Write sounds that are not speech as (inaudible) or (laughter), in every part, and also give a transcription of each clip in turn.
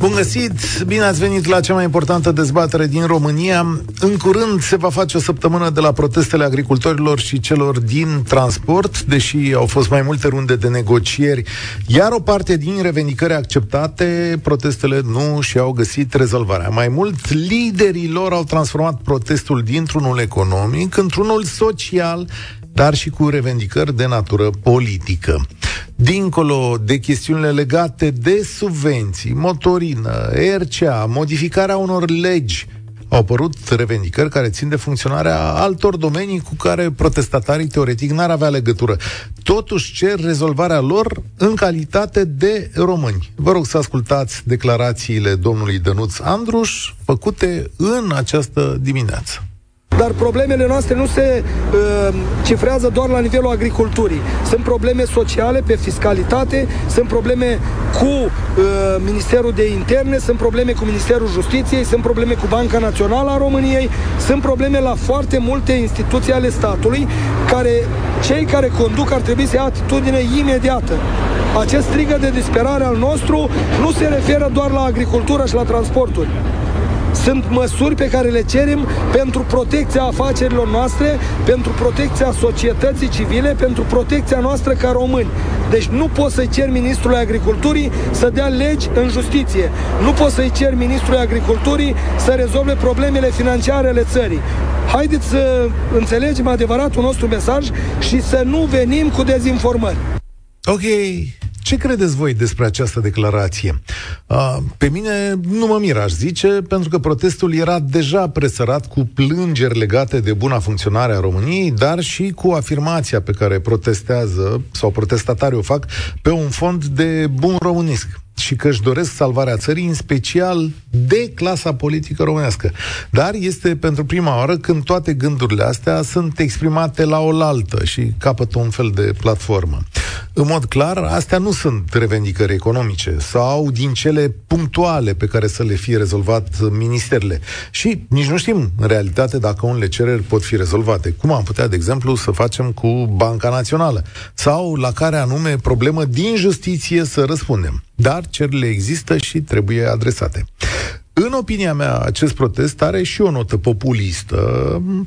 Bun găsit! Bine ați venit la cea mai importantă dezbatere din România. În curând se va face o săptămână de la protestele agricultorilor și celor din transport, deși au fost mai multe runde de negocieri, iar o parte din revendicări acceptate, protestele nu și-au găsit rezolvarea. Mai mult, liderii lor au transformat protestul dintr-unul economic într-unul social dar și cu revendicări de natură politică. Dincolo de chestiunile legate de subvenții, motorină, RCA, modificarea unor legi, au apărut revendicări care țin de funcționarea altor domenii cu care protestatarii teoretic n-ar avea legătură. Totuși cer rezolvarea lor în calitate de români. Vă rog să ascultați declarațiile domnului Dănuț Andruș făcute în această dimineață. Dar problemele noastre nu se uh, cifrează doar la nivelul agriculturii. Sunt probleme sociale pe fiscalitate, sunt probleme cu uh, Ministerul de Interne, sunt probleme cu Ministerul Justiției, sunt probleme cu Banca Națională a României, sunt probleme la foarte multe instituții ale statului care cei care conduc ar trebui să ia atitudine imediată. Acest strigă de disperare al nostru nu se referă doar la agricultură și la transporturi. Sunt măsuri pe care le cerem pentru protecția afacerilor noastre, pentru protecția societății civile, pentru protecția noastră ca români. Deci nu poți să-i cer Ministrului Agriculturii să dea legi în justiție. Nu poți să-i cer Ministrului Agriculturii să rezolve problemele financiare ale țării. Haideți să înțelegem adevăratul nostru mesaj și să nu venim cu dezinformări. Ok, ce credeți voi despre această declarație? Uh, pe mine nu mă mir, aș zice, pentru că protestul era deja presărat cu plângeri legate de buna funcționare a României, dar și cu afirmația pe care protestează sau protestatarii o fac pe un fond de bun românesc și că își doresc salvarea țării, în special de clasa politică românească. Dar este pentru prima oară când toate gândurile astea sunt exprimate la oaltă și capătă un fel de platformă. În mod clar, astea nu sunt revendicări economice sau din cele punctuale pe care să le fie rezolvat ministerele. Și nici nu știm, în realitate, dacă unele cereri pot fi rezolvate. Cum am putea, de exemplu, să facem cu Banca Națională? Sau la care anume problemă din justiție să răspundem. Dar cererile există și trebuie adresate. În opinia mea, acest protest are și o notă populistă,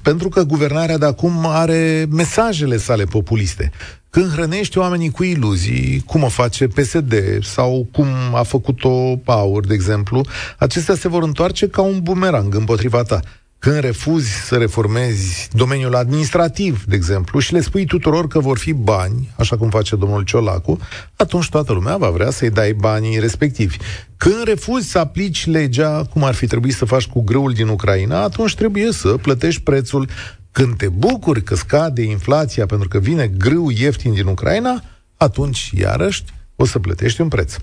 pentru că guvernarea de acum are mesajele sale populiste. Când hrănești oamenii cu iluzii, cum o face PSD sau cum a făcut-o Power, de exemplu, acestea se vor întoarce ca un bumerang împotriva ta când refuzi să reformezi domeniul administrativ, de exemplu, și le spui tuturor că vor fi bani, așa cum face domnul Ciolacu, atunci toată lumea va vrea să-i dai banii respectivi. Când refuzi să aplici legea, cum ar fi trebuit să faci cu grâul din Ucraina, atunci trebuie să plătești prețul. Când te bucuri că scade inflația pentru că vine grâu ieftin din Ucraina, atunci, iarăși, o să plătești un preț.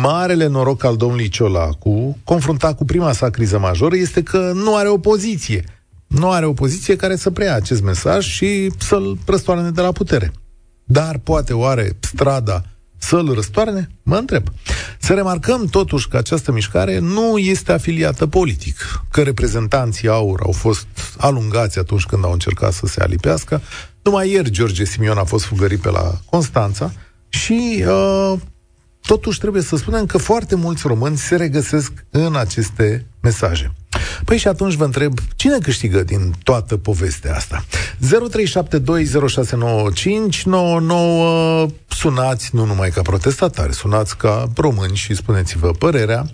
Marele noroc al domnului Ciolacu, confruntat cu prima sa criză majoră, este că nu are opoziție. Nu are opoziție care să preia acest mesaj și să-l răstoarne de la putere. Dar poate oare strada să-l răstoarne? Mă întreb. Să remarcăm totuși că această mișcare nu este afiliată politic, că reprezentanții AUR au fost alungați atunci când au încercat să se alipească. Numai ieri George Simion a fost fugărit pe la Constanța, și uh, totuși trebuie să spunem că foarte mulți români se regăsesc în aceste mesaje. Păi și atunci vă întreb, cine câștigă din toată povestea asta? 0372069599 Sunați nu numai ca protestatari, sunați ca români și spuneți-vă părerea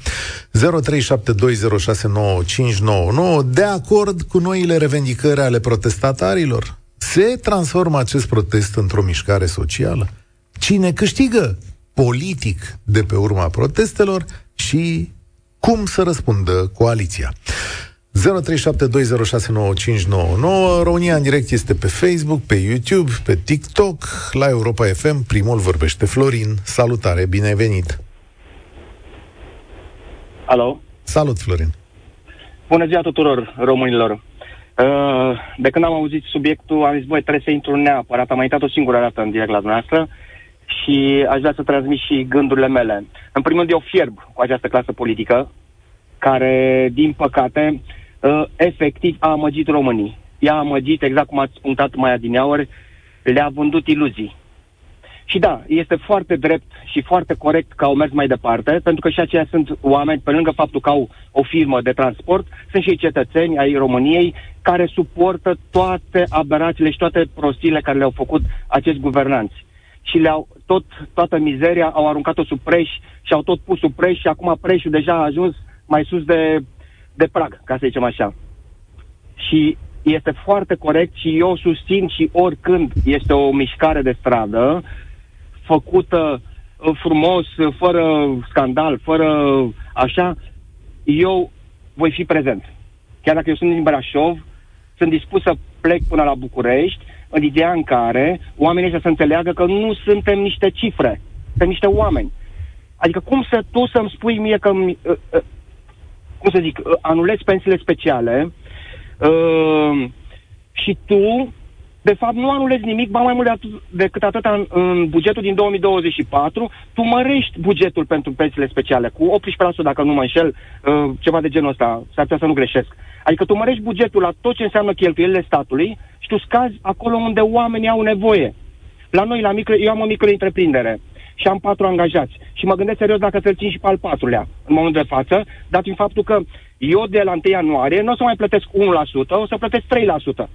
0372069599 De acord cu noile revendicări ale protestatarilor? Se transformă acest protest într-o mișcare socială? cine câștigă politic de pe urma protestelor și cum să răspundă coaliția. 0372069599 România în direct este pe Facebook, pe YouTube, pe TikTok, la Europa FM. Primul vorbește Florin. Salutare, bine ai venit! Alo? Salut, Florin! Bună ziua tuturor românilor! Uh, de când am auzit subiectul, am zis, băi, trebuie să intru neapărat. Am mai intrat o singură dată în direct la dumneavoastră și aș vrea să transmit și gândurile mele. În primul rând, eu fierb cu această clasă politică, care, din păcate, uh, efectiv a amăgit românii. I-a amăgit, exact cum ați punctat mai adineauri, le-a vândut iluzii. Și da, este foarte drept și foarte corect că au mers mai departe, pentru că și aceia sunt oameni, pe lângă faptul că au o firmă de transport, sunt și cetățeni ai României care suportă toate aberațiile și toate prostiile care le-au făcut acești guvernanți. Și le-au tot, toată mizeria au aruncat-o sub preș și au tot pus sub preș și acum preșul deja a ajuns mai sus de, de prag, ca să zicem așa. Și este foarte corect și eu susțin și oricând este o mișcare de stradă, făcută uh, frumos, uh, fără scandal, fără așa, eu voi fi prezent. Chiar dacă eu sunt din Brașov, sunt dispus să plec până la București, în ideea în care oamenii ăștia să înțeleagă că nu suntem niște cifre, suntem niște oameni. Adică cum să tu să-mi spui mie că, uh, uh, cum să zic, uh, anulezi pensiile speciale uh, și tu de fapt nu anulezi nimic, ba mai mult de atât, decât atât în, în bugetul din 2024, tu mărești bugetul pentru pensiile speciale cu 18%, dacă nu mă înșel, uh, ceva de genul ăsta, s-ar putea să nu greșesc. Adică tu mărești bugetul la tot ce înseamnă cheltuielile statului și tu scazi acolo unde oamenii au nevoie. La noi, la micro, eu am o micro întreprindere și am patru angajați. Și mă gândesc serios dacă să-l țin și pe al patrulea în momentul de față, dat fiind faptul că eu de la 1 ianuarie nu o să mai plătesc 1%, o să plătesc 3%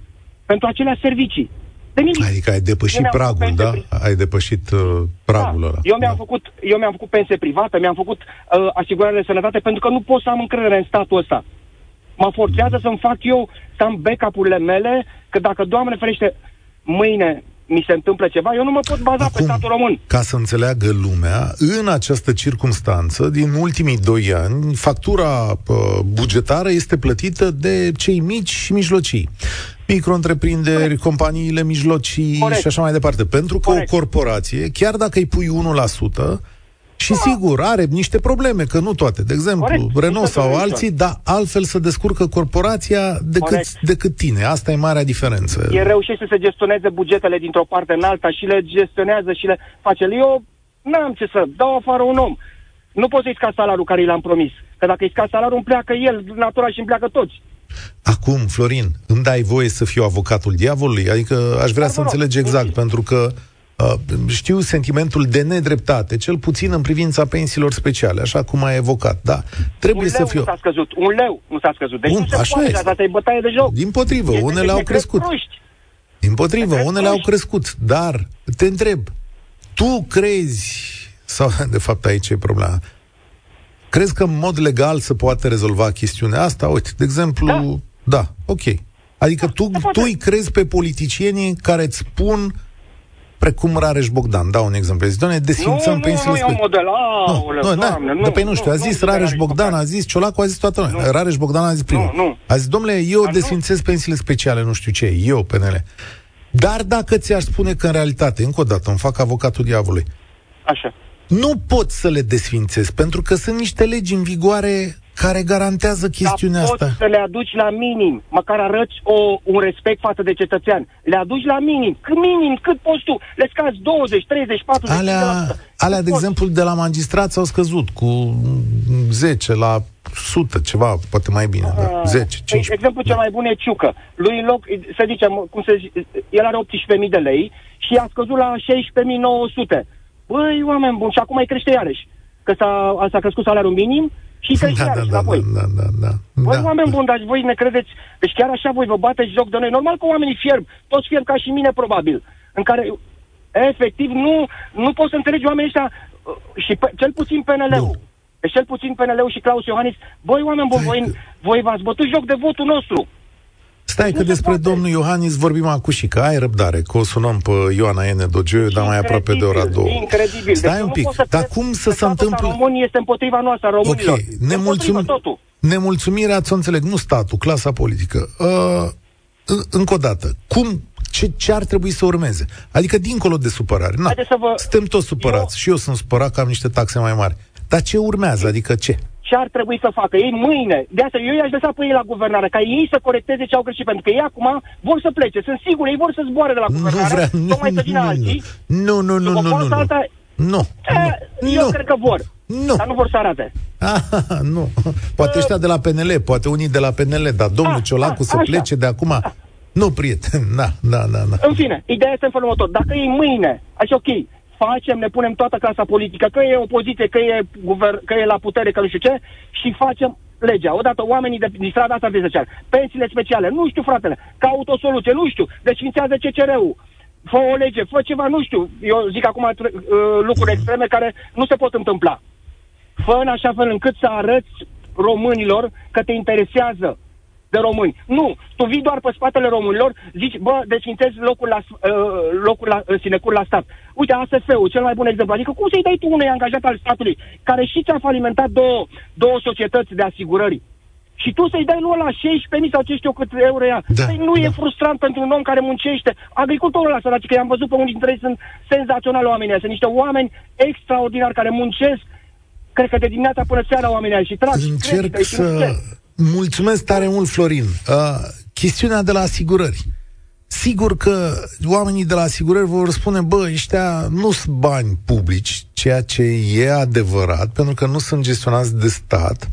pentru aceleași servicii. De nimic. Adică ai depășit pragul, da? Pri... Ai depășit uh, pragul da. ăla. Eu mi-am, da. făcut, eu mi-am făcut pensie privată, mi-am făcut uh, asigurare de sănătate pentru că nu pot să am încredere în statul ăsta. Mă forțează să-mi fac eu, să am backup-urile mele, că dacă, Doamne ferește, mâine mi se întâmplă ceva, eu nu mă pot baza Acum, pe statul român. Ca să înțeleagă lumea, în această circunstanță, din ultimii doi ani, factura uh, bugetară este plătită de cei mici și mijlocii. Micro-întreprinderi, Corect. companiile mijlocii Corect. și așa mai departe. Pentru că Corect. o corporație, chiar dacă îi pui 1%, și da. sigur, are niște probleme, că nu toate. De exemplu, Corect. Renault sau alții, dar altfel să descurcă corporația decât, decât tine. Asta e marea diferență. E reușește să gestioneze bugetele dintr-o parte în alta și le gestionează și le face. Eu n-am ce să dau afară un om. Nu pot să-i scad salariul care i l-am promis. Că dacă îi scad salariul, îmi pleacă el, natura și îmi pleacă toți. Acum, Florin, îmi dai voie să fiu avocatul diavolului? Adică aș vrea da, să înțeleg exact, pentru că Uh, știu sentimentul de nedreptate, cel puțin în privința pensiilor speciale, așa cum a evocat, da. Trebuie un să fiu... nu s-a scăzut, un leu nu s-a scăzut. Deci un, nu se așa poate, este. asta e bătaie de joc. Din potrivă, este unele au crescut. Din potrivă, unele au crescut, dar te întreb, tu crezi, sau (laughs) de fapt aici e problema, crezi că în mod legal se poate rezolva chestiunea asta? Uite, de exemplu, da, da ok. Adică tu, tu îi crezi pe politicienii care îți spun precum Rareș Bogdan, dau un exemplu. Zice, doamne, desfințăm pensiile... Nu, nu, nu, model, aoleu, nu, doamne, nu, păi nu știu, a zis nu, Rareș Bogdan, a zis Ciolacu, a zis toată lumea. Rareș Bogdan a zis primul. Nu, nu. A zis, domnule, eu a, desfințez pensiile speciale, nu știu ce, eu, PNL. Dar dacă ți-aș spune că în realitate, încă o dată, îmi fac avocatul diavolului, Așa. Nu pot să le desfințez, pentru că sunt niște legi în vigoare care garantează chestiunea Dar asta. poți să le aduci la minim, măcar arăți o, un respect față de cetățean. Le aduci la minim, cât minim, cât poți tu. Le scazi 20, 30, 40, Alea, alea de exemplu, de la magistrați au scăzut cu 10 la 100, ceva, poate mai bine, uh, da, 10, 15. Exemplu cel mai bun e Ciucă. Lui loc, să zicem, cum se zice, el are 18.000 de lei și a scăzut la 16.900. Băi, oameni buni, și acum mai crește iarăși. Că s-a, s-a crescut salariul minim și (laughs) că da, da, da, da, da, da, da. Voi, da. oameni buni, dar voi ne credeți, deci chiar așa voi vă bateți joc de noi. Normal că oamenii fierb, toți fierb ca și mine, probabil, în care, efectiv, nu, nu pot să înțelegi oamenii ăștia, uh, și pe, cel puțin PNL-ul. Deci cel puțin PNL-ul și Claus Iohannis, băi, oameni buni, voi, voi v-ați bătut joc de votul nostru. Stai că despre domnul Iohannis vorbim acum și că ai răbdare, că o sunăm pe Ioana N. Dogeu, dar mai aproape de ora două. Incredibil. Stai deci un pic, dar cum să se întâmple... Românii este împotriva noastră, românilor. Ok, nemulțum... totul. nemulțumirea, ți-o înțeleg, nu statul, clasa politică. Uh, încă o dată, cum, ce, ce ar trebui să urmeze? Adică dincolo de supărare. Na, vă... suntem toți supărați eu... și eu sunt supărat că am niște taxe mai mari. Dar ce urmează? Adică ce? Ce ar trebui să facă ei mâine. De asta eu i-aș lăsa pe ei la guvernare, ca ei să corecteze ce au greșit, pentru că ei acum vor să plece. Sunt sigur, ei vor să zboare de la guvernare, nu vrea, tocmai să vină alții. Nu, nu, nu, nu, nu, nu. Alta... Nu. E, eu nu. cred că vor. Nu. Dar nu vor să arate. Ah, nu. Poate ăștia de la PNL, poate unii de la PNL, dar domnul ah, Ciolacu ah, să așa. plece de acum. Ah. Nu, prieten, da, da, da, da. În fine, ideea este în felul următor. Dacă e mâine, așa ok, facem, ne punem toată clasa politică, că e opoziție, că e, guvern, că e la putere, că nu știu ce, și facem legea. Odată oamenii de, din strada asta de social. Pensiile speciale, nu știu, fratele, ca soluție, nu știu, desfințează CCR-ul. Fă o lege, fă ceva, nu știu. Eu zic acum uh, lucruri extreme care nu se pot întâmpla. Fă în așa fel încât să arăți românilor că te interesează de români. Nu, tu vii doar pe spatele românilor, zici, bă, desfințezi locul la, uh, locul la uh, sinecur la stat. Uite, ASF-ul, cel mai bun exemplu. Adică cum să-i dai tu unui angajat al statului care și ți-a falimentat două, două societăți de asigurări? Și tu să-i dai lui la 16.000 sau ce știu cât euro ea. Da, păi nu da. e frustrant pentru un om care muncește. Agricultorul ăla săraci, că i-am văzut pe unii dintre ei, sunt senzaționali oamenii Sunt niște oameni extraordinari care muncesc, cred că de dimineața până seara oamenii și trag. Încerc și să... Mulțumesc tare mult, Florin. Uh, chestiunea de la asigurări. Sigur că oamenii de la asigurări vor spune, bă, ăștia nu sunt bani publici, ceea ce e adevărat, pentru că nu sunt gestionați de stat,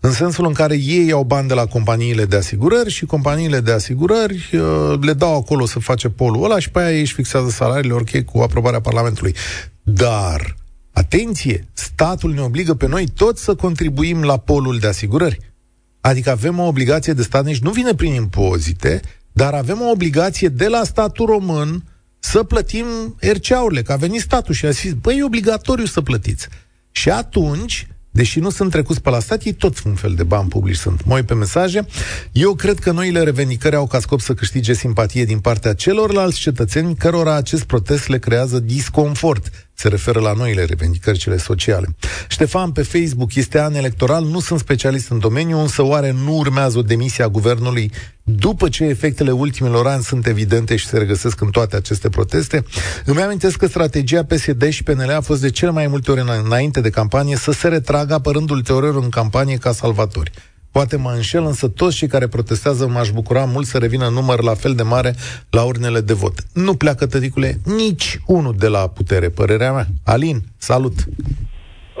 în sensul în care ei au bani de la companiile de asigurări și companiile de asigurări uh, le dau acolo să face polul ăla și pe aia ei își fixează salariile, ok, cu aprobarea Parlamentului. Dar, atenție, statul ne obligă pe noi toți să contribuim la polul de asigurări. Adică avem o obligație de stat, nici nu vine prin impozite, dar avem o obligație de la statul român să plătim RCA-urile, că a venit statul și a zis, băi, e obligatoriu să plătiți. Și atunci, deși nu sunt trecuți pe la stat, ei tot un fel de bani publici sunt. Moi pe mesaje. Eu cred că noile revendicări au ca scop să câștige simpatie din partea celorlalți cetățeni cărora acest protest le creează disconfort se referă la noile revendicări cele sociale. Ștefan, pe Facebook, este an electoral, nu sunt specialist în domeniu, însă oare nu urmează o demisie a guvernului după ce efectele ultimilor ani sunt evidente și se regăsesc în toate aceste proteste? Îmi amintesc că strategia PSD și PNL a fost de cel mai multe ori înainte de campanie să se retragă apărându-l teorerul în campanie ca salvatori. Poate mă înșel, însă toți cei care protestează m-aș bucura mult să revină număr la fel de mare la urnele de vot. Nu pleacă, tăticule, nici unul de la putere, părerea mea. Alin, salut!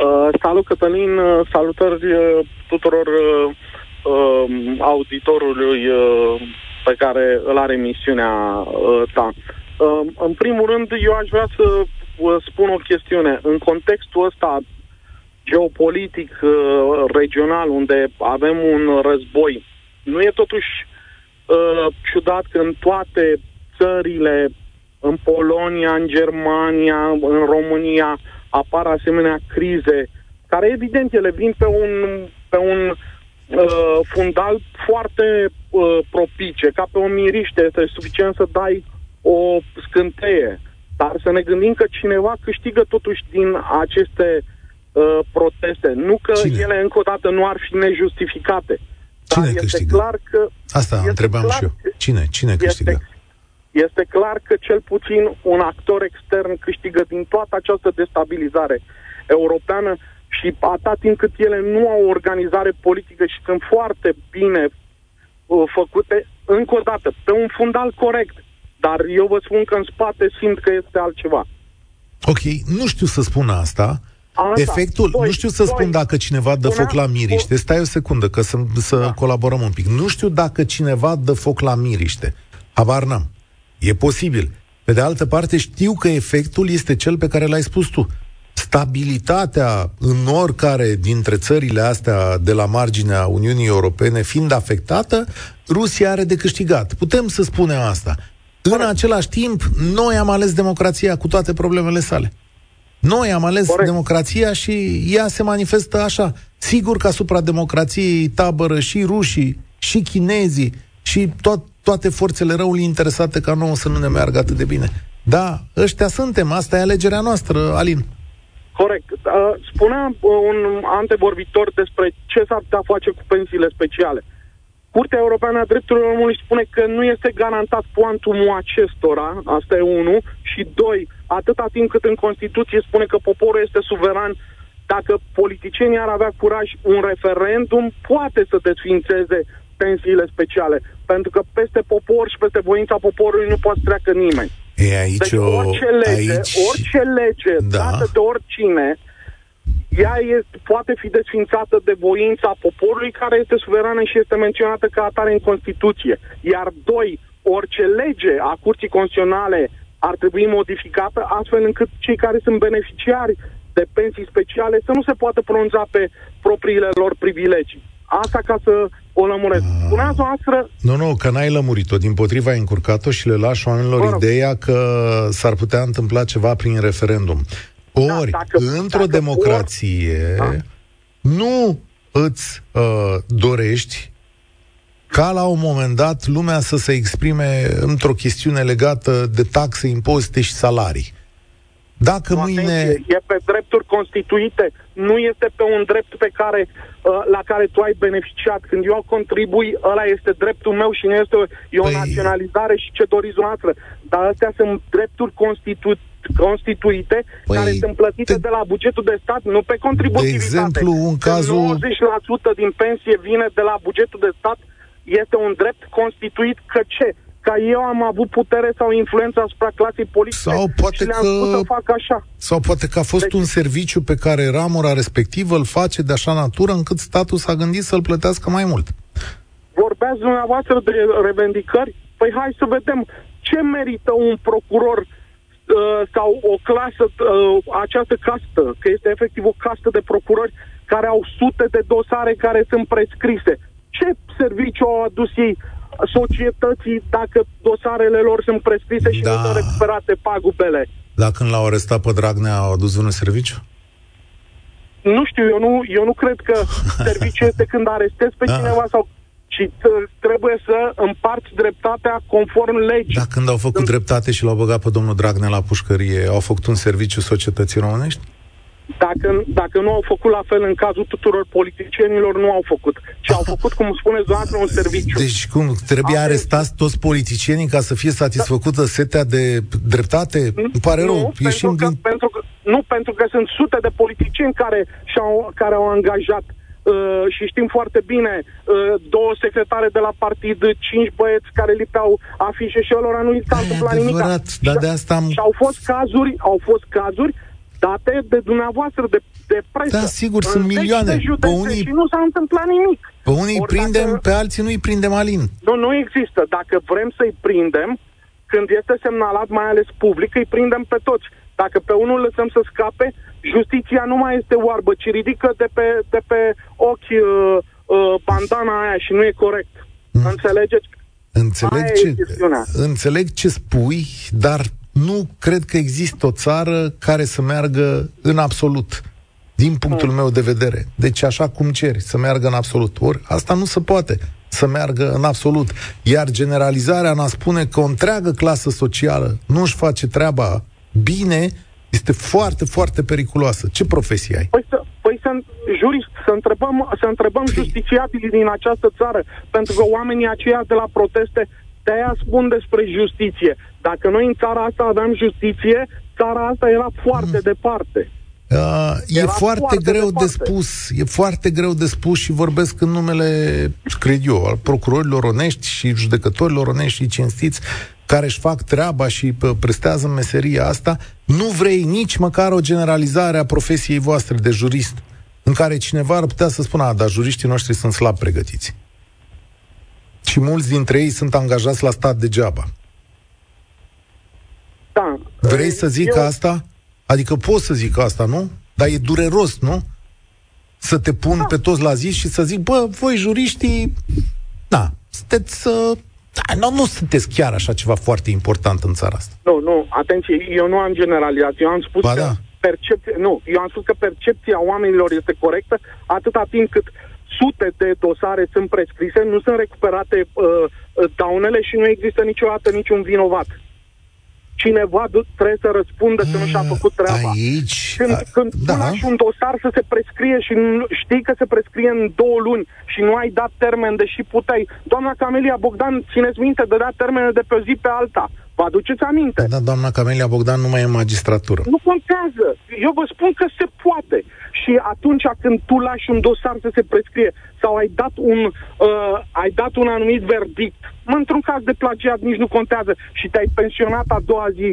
Uh, salut, Cătălin, uh, salutări uh, tuturor uh, uh, auditorului uh, pe care îl are emisiunea uh, ta. Uh, în primul rând, eu aș vrea să uh, spun o chestiune. În contextul ăsta geopolitic uh, regional unde avem un război, nu e totuși uh, ciudat că în toate țările, în Polonia, în Germania, în România, apar asemenea crize, care evident ele vin pe un, pe un uh, fundal foarte uh, propice, ca pe o miriște, este suficient să dai o scânteie. Dar să ne gândim că cineva câștigă totuși din aceste uh, uh, proteste. Nu că Cine? ele, încă o dată, nu ar fi nejustificate. Cine dar este câștigă? clar că... Asta întrebam și eu. Cine? Cine câștigă? Este, este clar că cel puțin un actor extern câștigă din toată această destabilizare europeană și atât timp cât ele nu au o organizare politică și sunt foarte bine uh, făcute, încă o dată, pe un fundal corect. Dar eu vă spun că în spate simt că este altceva. Ok, nu știu să spun asta, Asta. Efectul, doi, nu știu să doi. spun dacă cineva dă foc la miriște. Stai o secundă, că să, să da. colaborăm un pic. Nu știu dacă cineva dă foc la miriște. Habar n-am. E posibil. Pe de altă parte, știu că efectul este cel pe care l-ai spus tu. Stabilitatea în oricare dintre țările astea de la marginea Uniunii Europene fiind afectată, Rusia are de câștigat. Putem să spunem asta. În același timp, noi am ales democrația cu toate problemele sale. Noi am ales Corect. democrația și ea se manifestă așa. Sigur că asupra democrației tabără și rușii, și chinezii, și to- toate forțele răului interesate ca nouă să nu ne meargă atât de bine. Da, ăștia suntem, asta e alegerea noastră, Alin. Corect. Uh, spunea uh, un antevorbitor despre ce s-ar putea face cu pensiile speciale. Curtea Europeană a Drepturilor Omului spune că nu este garantat cuantumul acestora, asta e unul, și doi, atâta timp cât în Constituție spune că poporul este suveran, dacă politicienii ar avea curaj, un referendum poate să desfințeze pensiile speciale, pentru că peste popor și peste voința poporului nu poate să treacă nimeni. E aici deci o... orice lege, aici... orice lege da. dată de oricine ea este, poate fi desfințată de voința poporului care este suverană și este menționată ca atare în Constituție. Iar doi, orice lege a Curții Constituționale ar trebui modificată astfel încât cei care sunt beneficiari de pensii speciale să nu se poată pronunța pe propriile lor privilegii. Asta ca să o lămuresc. Ah. Spuneați noastră... Nu, nu, că n-ai lămurit-o. Din potriva ai încurcat-o și le lași oamenilor ideea că s-ar putea întâmpla ceva prin referendum. Da, Ori, da, dacă, într-o dacă democrație, vor, da? nu îți uh, dorești ca la un moment dat lumea să se exprime într-o chestiune legată de taxe, impozite și salarii. Dacă nu, mâine... Atenție, e pe drepturi constituite, nu este pe un drept pe care, uh, la care tu ai beneficiat. Când eu contribui, ăla este dreptul meu și nu este o, e o păi... naționalizare și ce doriți dumneavoastră. Dar astea sunt drepturi constitu- constituite păi, care sunt plătite te... de la bugetul de stat, nu pe contributivitate. De exemplu, în cazul... 90% din pensie vine de la bugetul de stat, este un drept constituit că ce? ca eu am avut putere sau influență asupra clasei politice sau poate și le-am că... spus să fac așa. Sau poate că a fost deci... un serviciu pe care ramura respectivă îl face de așa natură încât statul s-a gândit să-l plătească mai mult. Vorbeați dumneavoastră de revendicări? Păi hai să vedem ce merită un procuror uh, sau o clasă, uh, această castă, că este efectiv o castă de procurori care au sute de dosare care sunt prescrise. Ce serviciu au adus ei societății dacă dosarele lor sunt prescrise și da. nu sunt recuperate pagubele. Dar când l-au arestat pe Dragnea, au adus un serviciu? Nu știu, eu nu, eu nu cred că (laughs) serviciul este când arestezi pe da. cineva sau și trebuie să împarți dreptatea conform legii. Dar când au făcut Sunt... dreptate și l-au băgat pe domnul Dragnea la pușcărie, au făcut un serviciu societății românești? Dacă, dacă nu au făcut la fel în cazul tuturor politicienilor, nu au făcut. Și au făcut, cum spuneți dumneavoastră, un serviciu. Deci cum? Trebuie Ave... arestați toți politicienii ca să fie satisfăcută da. setea de dreptate? Îmi pare nu, rău. Pentru că, din... pentru că, nu, pentru că sunt sute de politicieni care, și-au, care au angajat Uh, și știm foarte bine, uh, două secretare de la partid, cinci băieți care lipeau afișe și lor nu li s-a întâmplat nimic. Dar de asta am... Și au fost cazuri, au fost cazuri date de dumneavoastră, de, de presă. Da, sigur, sunt milioane. Pe unii... Și nu s-a întâmplat nimic. Pe unii îi prindem, dacă... pe alții nu îi prindem alin. Nu, nu există. Dacă vrem să-i prindem, când este semnalat, mai ales public, îi prindem pe toți. Dacă pe unul lăsăm să scape, justiția nu mai este oarbă, ci ridică de pe, de pe ochi uh, uh, bandana aia și nu e corect. Mm. Înțelegeți? Înțeleg ce, înțeleg ce spui, dar nu cred că există o țară care să meargă în absolut, din punctul mm. meu de vedere. Deci așa cum ceri, să meargă în absolut. Ori asta nu se poate să meargă în absolut. Iar generalizarea ne spune că o întreagă clasă socială nu își face treaba bine, este foarte, foarte periculoasă. Ce profesie ai? Păi să, păi să, jurist, să întrebăm, să întrebăm păi. justițiabilii din această țară, pentru că oamenii aceia de la proteste de aia spun despre justiție. Dacă noi în țara asta aveam justiție, țara asta era foarte mm. departe. Uh, e foarte, foarte greu departe. de spus, e foarte greu de spus și vorbesc în numele, cred eu, al procurorilor onești și judecătorilor onești și cinstiți care își fac treaba și prestează meseria asta, nu vrei nici măcar o generalizare a profesiei voastre de jurist, în care cineva ar putea să spună, a, dar juriștii noștri sunt slab pregătiți. Și mulți dintre ei sunt angajați la stat degeaba. Da. Vrei să zic eu... asta? Adică pot să zic asta, nu? Dar e dureros, nu? Să te pun da. pe toți la zi și să zic, bă, voi juriștii, da, sunteți uh, da, nu, nu sunteți chiar așa ceva foarte important în țara asta. Nu, nu, atenție, eu nu am generalizat. Eu am spus ba că da. percepția, nu, eu am spus că percepția oamenilor este corectă atâta timp cât sute de dosare sunt prescrise, nu sunt recuperate uh, uh daunele și nu există niciodată niciun vinovat cineva trebuie să răspundă că nu și-a mm, făcut treaba. Aici... Când, când da. tu lași un dosar să se prescrie și știi că se prescrie în două luni și nu ai dat termen, deși puteai... Doamna Camelia Bogdan, țineți minte, dădea termene de pe o zi pe alta. Vă aduceți aminte? Da, doamna Camelia Bogdan nu mai e magistratură. Nu contează. Eu vă spun că se poate. Și atunci când tu lași un dosar să se prescrie sau ai dat un, uh, ai dat un anumit verdict, mă, într-un caz de plagiat nici nu contează și te-ai pensionat a doua zi,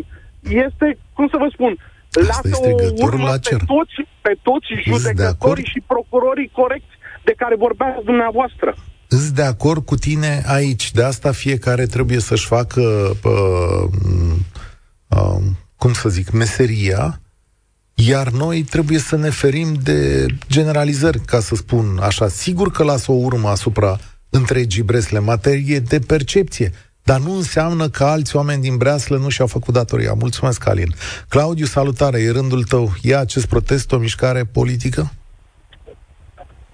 este, cum să vă spun, lasă o urmă la cer. pe toți, pe toți judecătorii și procurorii corecți de care vorbeați dumneavoastră. Îți de acord cu tine aici. De asta fiecare trebuie să-și facă, uh, uh, cum să zic, meseria, iar noi trebuie să ne ferim de generalizări, ca să spun așa. Sigur că lasă o urmă asupra întregii Bresle, materie de percepție. Dar nu înseamnă că alți oameni din Breaslă nu și-au făcut datoria. Mulțumesc, Alin. Claudiu, salutare, e rândul tău. E acest protest o mișcare politică?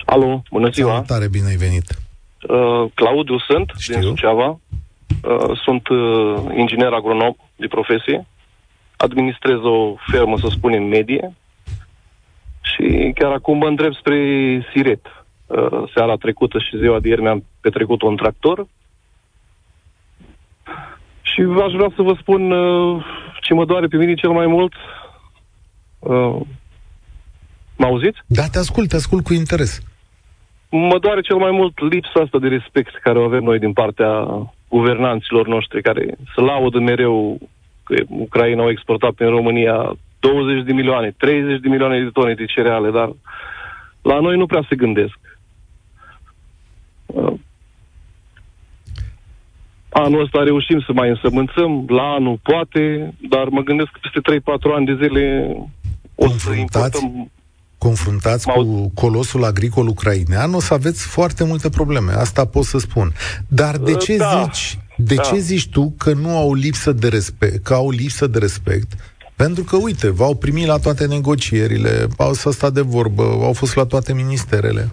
Alo, bună ziua. Salutare, bine ai venit. Uh, Claudiu sunt, Știu. din Suceava. Uh, sunt uh, inginer agronom de profesie. Administrez o fermă, să spunem, medie. Și chiar acum mă întreb spre Siret. Uh, seara trecută și ziua de ieri mi-am petrecut un tractor și aș vrea să vă spun uh, ce mă doare pe mine cel mai mult. Uh, mă auziți? Da, te ascult, te ascult cu interes. Mă doare cel mai mult lipsa asta de respect care o avem noi din partea guvernanților noștri, care se laudă mereu că Ucraina au exportat prin România 20 de milioane, 30 de milioane de tone de cereale, dar la noi nu prea se gândesc. Uh, Anul ăsta reușim să mai însămânțăm, la anul poate, dar mă gândesc că peste 3-4 ani de zile o să importăm... Confruntați cu colosul agricol ucrainean, o să aveți foarte multe probleme. Asta pot să spun. Dar de ce da, zici, de da. ce zici tu că nu au lipsă de respect, că au lipsă de respect? Pentru că, uite, v-au primit la toate negocierile, au să stat de vorbă, au fost la toate ministerele.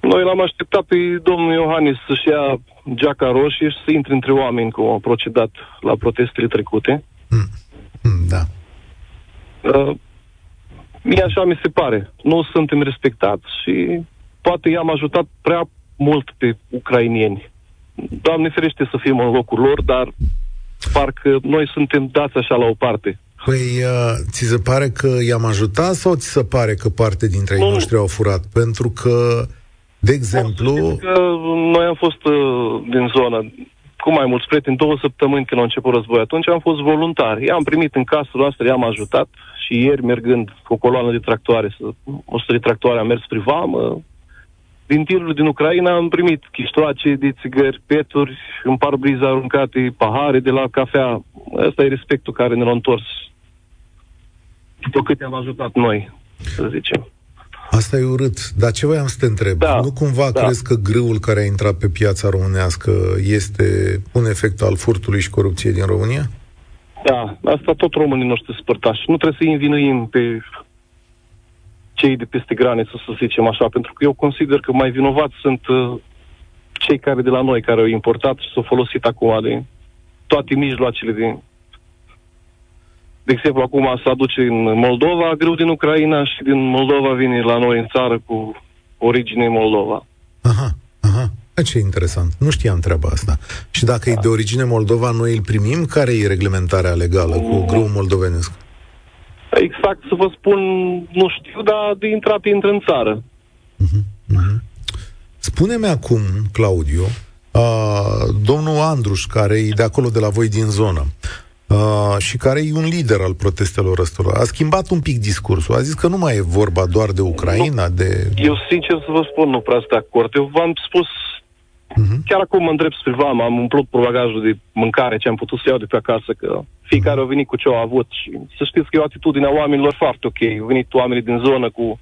Noi l-am așteptat pe domnul Iohannis să-și ia geaca roșie și să intre între oameni, cum a procedat la protestele trecute. Mm. Mm, da. Uh, mie așa mi se pare. Nu suntem respectați și poate i-am ajutat prea mult pe ucrainieni. Doamne ferește să fim în locul lor, dar parcă noi suntem dați așa la o parte. Păi, uh, ți se pare că i-am ajutat sau ți se pare că parte dintre ei noștri au furat? Pentru că de exemplu... Că noi am fost uh, din zonă cu mai mulți prieteni, două săptămâni când a început războiul. Atunci am fost voluntar. I-am primit în casă noastră, i-am ajutat și ieri, mergând cu o coloană de tractoare, o de tractoare, am mers spre vamă. Din tiruri din Ucraina am primit chiștoace de țigări, peturi, în parbriz aruncate, pahare de la cafea. Ăsta e respectul care ne l-a întors. După cât am ajutat noi, să zicem. Asta e urât. Dar ce voiam să te întreb? Da, nu cumva da. crezi că grâul care a intrat pe piața românească este un efect al furtului și corupției din România? Da, asta tot românii noștri spărtași. Nu trebuie să-i învinuim pe cei de peste graniță, să zicem așa, pentru că eu consider că mai vinovați sunt uh, cei care de la noi, care au importat și s-au folosit acum de toate mijloacele din de exemplu, acum se aduce în Moldova greu din Ucraina și din Moldova vine la noi în țară cu origine Moldova. Aha, aha. Ce interesant. Nu știam treaba asta. Și dacă da. e de origine Moldova, noi îl primim? Care e reglementarea legală cu grâu moldovenesc? Exact să vă spun, nu știu, dar de intrat intră în țară. Uh-huh, uh-huh. Spune-mi acum, Claudiu, uh, domnul Andruș, care e de acolo de la voi din zonă, uh, și care e un lider al protestelor ăstora. A schimbat un pic discursul. A zis că nu mai e vorba doar de Ucraina, nu, de... Eu, sincer să vă spun, nu prea sunt de acord. Eu v-am spus Uh-huh. Chiar acum mă îndrept spre vama, am umplut bagajul de mâncare ce am putut să iau de pe acasă, că fiecare uh-huh. a venit cu ce a avut și să știți că e o atitudine a oamenilor foarte ok. Au venit oamenii din zonă cu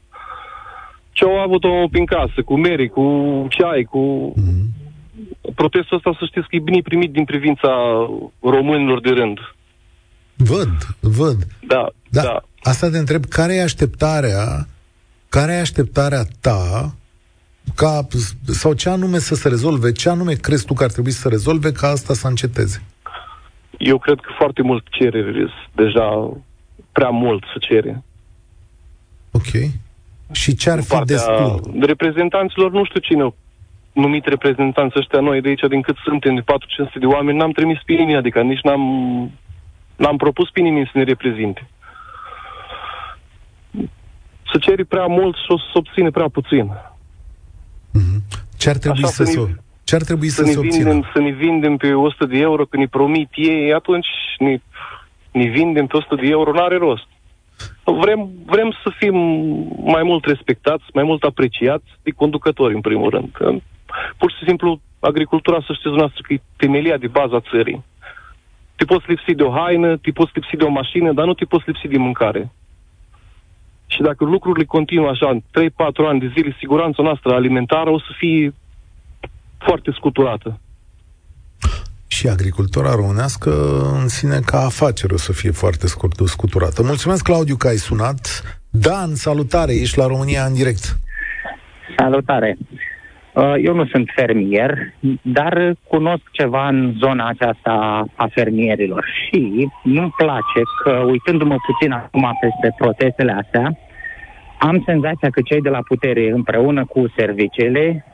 ce au avut o prin casă, cu meri, cu ceai, cu... Uh-huh. Protestul ăsta să știți că e bine primit din privința românilor de rând. Văd, văd. Da, da. da. Asta te întreb, care e așteptarea, care e așteptarea ta ca, sau ce anume să se rezolve, ce anume crezi tu că ar trebui să se rezolve ca asta să înceteze? Eu cred că foarte mult cereri deja prea mult să cere. Ok. Și ce ar fi destul? Reprezentanților, nu știu cine numit reprezentanți ăștia noi de aici, din cât suntem, de 400 de oameni, n-am trimis pe nimeni, adică nici n-am N-am propus pe nimeni să ne reprezinte. Să ceri prea mult și o să obține prea puțin. Mm-hmm. Ce ar trebui Așa să, să, ne, ce ar trebui să, să se obțină? Vindem, să ne vindem pe 100 de euro, când ne promit ei, atunci ne, ne vindem pe 100 de euro, n-are rost. Vrem, vrem să fim mai mult respectați, mai mult apreciați de conducători, în primul rând. Că, pur și simplu, agricultura, să știți dumneavoastră, că e temelia de baza țării. Te poți lipsi de o haină, te poți lipsi de o mașină, dar nu te poți lipsi de mâncare. Și dacă lucrurile continuă așa, 3-4 ani de zile, siguranța noastră alimentară o să fie foarte scuturată. Și agricultura românească în sine ca afacere o să fie foarte scurt, scuturată. Mulțumesc, Claudiu, că ai sunat. Dan, salutare, ești la România în direct. Salutare. Uh, eu nu sunt fermier, dar cunosc ceva în zona aceasta a fermierilor și nu-mi place că, uitându-mă puțin acum peste protestele astea, am senzația că cei de la putere, împreună cu serviciile,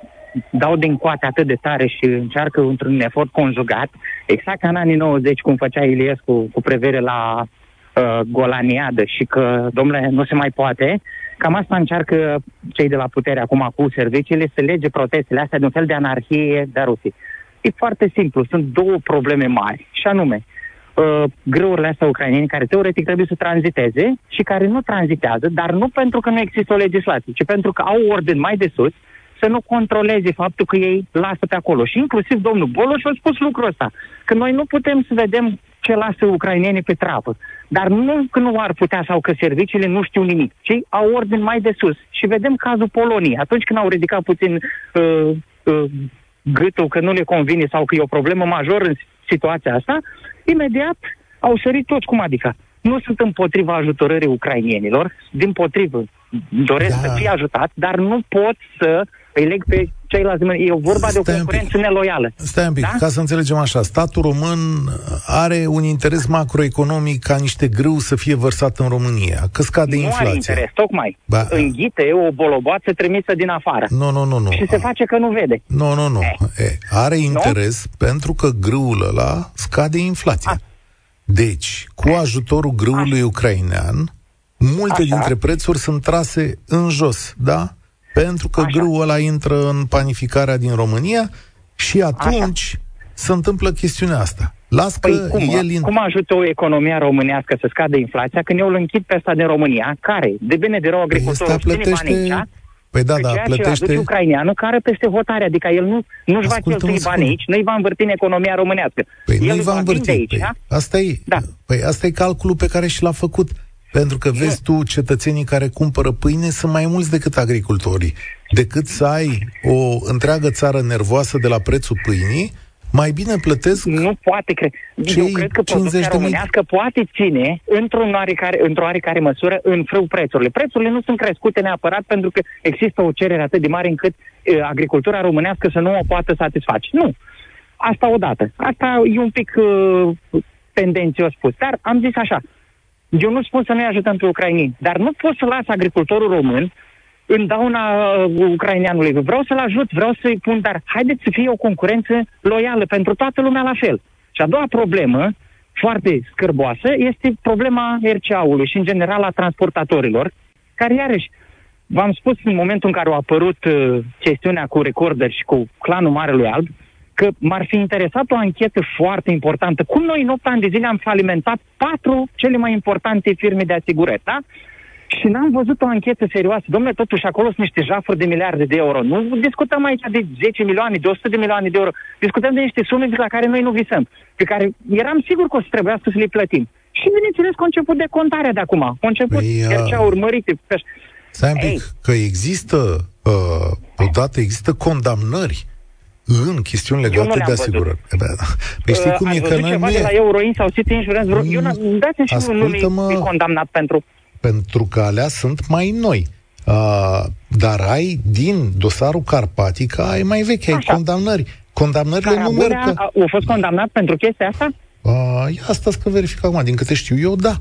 dau din coate atât de tare și încearcă într-un efort conjugat, exact ca în anii 90, cum făcea Iliescu cu privire la uh, Golaniadă și că, domnule, nu se mai poate, cam asta încearcă cei de la putere acum cu serviciile, să lege protestele astea de un fel de anarhie de Rusie. E foarte simplu, sunt două probleme mari, și anume, uh, greurile astea ucraineni care teoretic trebuie să tranziteze și care nu tranzitează, dar nu pentru că nu există o legislație, ci pentru că au ordin mai de sus să nu controleze faptul că ei lasă pe acolo. Și inclusiv domnul Boloș a spus lucrul ăsta, că noi nu putem să vedem ce lasă ucrainenii pe trapă. Dar nu că nu ar putea sau că serviciile nu știu nimic, ci au ordin mai de sus. Și vedem cazul Poloniei. Atunci când au ridicat puțin uh, uh, gâtul că nu le convine sau că e o problemă majoră în situația asta, imediat au sărit toți cum adică. Nu sunt împotriva ajutorării ucrainienilor, din potrivă, doresc da. să fie ajutat, dar nu pot să îi leg pe ceilalți. E vorba Stai de o concurență neloială. Stai un pic, da? ca să înțelegem așa. Statul român are un interes macroeconomic ca niște grâu să fie vărsat în România, că scade nu inflația. Nu are interes, tocmai. Ba, Înghite o boloboață trimisă din afară. Nu, nu, nu, nu. Și se face că nu vede. Nu, nu, nu. Eh. E, are interes nu? pentru că grâul ăla scade inflația. A. Deci, cu ajutorul grâului ucrainean, multe Așa. dintre prețuri sunt trase în jos, da? Pentru că Așa. grâul ăla intră în panificarea din România și atunci Așa. se întâmplă chestiunea asta. Las că păi cum, el... In... cum ajută o economia românească să scadă inflația când eu îl închid pe asta din România, care, de bine de rău, agricultorul păi plătește... banii Păi da, da, plătește... ucraineanul care peste hotare, adică el nu, nu-și va cheltui bani aici, nu-i va învârti în economia românească. Păi nu-i va învârti. Aici, păi, da? asta e, da. păi asta e calculul pe care și l-a făcut. Pentru că vezi tu, cetățenii care cumpără pâine sunt mai mulți decât agricultorii. Decât să ai o întreagă țară nervoasă de la prețul pâinii, mai bine plătesc Nu poate, cre- eu cred că producția românească poate ține într-o oarecare, într-o oarecare măsură în frâu prețurile. Prețurile nu sunt crescute neapărat pentru că există o cerere atât de mare încât uh, agricultura românească să nu o poată satisface. Nu. Asta odată. Asta e un pic uh, tendențios spus. Dar am zis așa, eu nu spun să nu-i ajutăm pe ucraineni, dar nu pot să las agricultorul român în dauna uh, ucraineanului. Vreau să-l ajut, vreau să-i pun, dar haideți să fie o concurență loială pentru toată lumea la fel. Și a doua problemă, foarte scârboasă, este problema RCA-ului și, în general, a transportatorilor, care, iarăși, v-am spus în momentul în care a apărut uh, chestiunea cu recorder și cu clanul Marelui Alb, că m-ar fi interesat o anchetă foarte importantă. Cum noi în 8 ani de zile am falimentat patru cele mai importante firme de asigurări, da? Și n-am văzut o anchetă serioasă. Domnule, totuși acolo sunt niște jafuri de miliarde de euro. Nu discutăm aici de 10 milioane, de 100 de milioane de euro. Discutăm de niște sume la care noi nu visăm, pe care eram sigur că o să trebuiască să le plătim. Și bineînțeles că început de contarea de acum. A început păi, uh... ce a urmărit. Stai un pic, Ei. că există, uh, odată există condamnări în chestiuni legate de asigurări. Păi știi uh, cum e că noi nu e... la Euroin sau City Insurance? Eu dați-mi și nu e condamnat pentru... Pentru că alea sunt mai noi. Uh, dar ai, din dosarul Carpatica, ai mai vechi, ai Așa. condamnări. Condamnările Carabulea nu merg... Că... A, a fost condamnat pentru chestia asta? Uh, ia asta să verific acum. Din câte știu eu, da.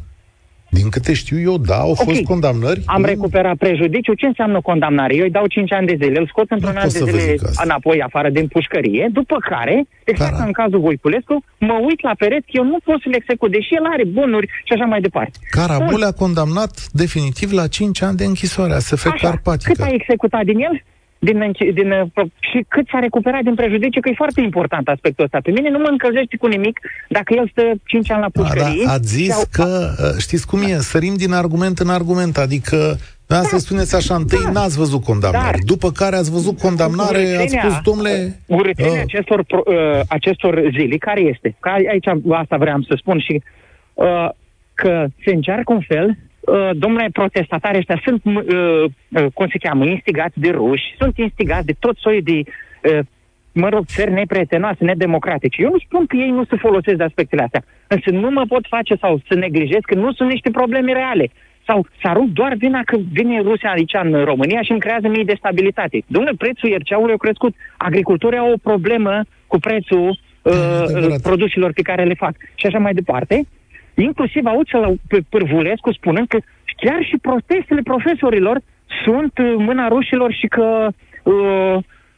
Din câte știu eu, da, au okay. fost condamnări. Am recuperat prejudiciu. Ce înseamnă condamnare? Eu îi dau 5 ani de zile, îl scot într-un an de zile înapoi, afară din pușcărie, după care, exact Cara. în cazul Voiculescu, mă uit la pereți, eu nu pot să le execut, deși el are bunuri și așa mai departe. Carabul a condamnat definitiv la 5 ani de închisoare, ASF Așa. Carpatica. Cât a executat din el? Din, din, uh, și cât s-a recuperat din prejudicii, că e foarte important aspectul ăsta. Pe mine nu mă încălzește cu nimic dacă el stă 5 ani la pușcărie. Da, da, ați zis au... că, uh, știți cum e, sărim din argument în argument, adică da, să spuneți așa, întâi da. n-ați văzut condamnare, dar, după care ați văzut condamnare, ați spus, domnule... Urățenia uh, acestor, uh, acestor zile, care este? Că aici asta vreau să spun și uh, că se încearcă un fel Uh, domnule, protestatari ăștia sunt, uh, uh, cum se cheamă, instigați de ruși, sunt instigați de tot soiul de, uh, mă rog, țări neprietenoase, nedemocratice. Eu nu spun că ei nu se folosesc de aspectele astea, însă nu mă pot face sau să neglijez că nu sunt niște probleme reale. Sau să arunc doar vina că vine Rusia aici în România și îmi creează mii de stabilitate. Domnule, prețul ierceaului a crescut. Agricultorii au o problemă cu prețul uh, produselor pe care le fac. Și așa mai departe. Inclusiv aud să pe Pârvulescu spunând că chiar și protestele profesorilor sunt mâna rușilor și că uh,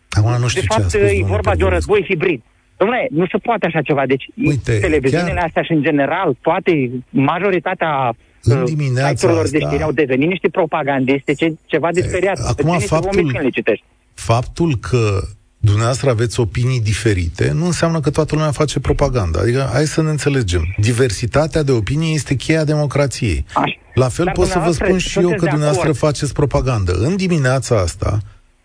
Acum nu știu de fapt ce a spus, e vorba de un război hibrid. Domnule, nu se poate așa ceva. Deci Uite, televiziunile chiar... astea și în general, toate, majoritatea în uh, dimineața asta... de știri au devenit niște propagandiste, ce, ceva de speriat. Acum faptul, faptul că dumneavoastră aveți opinii diferite, nu înseamnă că toată lumea face propaganda. Adică, hai să ne înțelegem. Diversitatea de opinii este cheia democrației. Așa. La fel Dar pot să vă spun și eu că dumneavoastră acord. faceți propagandă. În dimineața asta,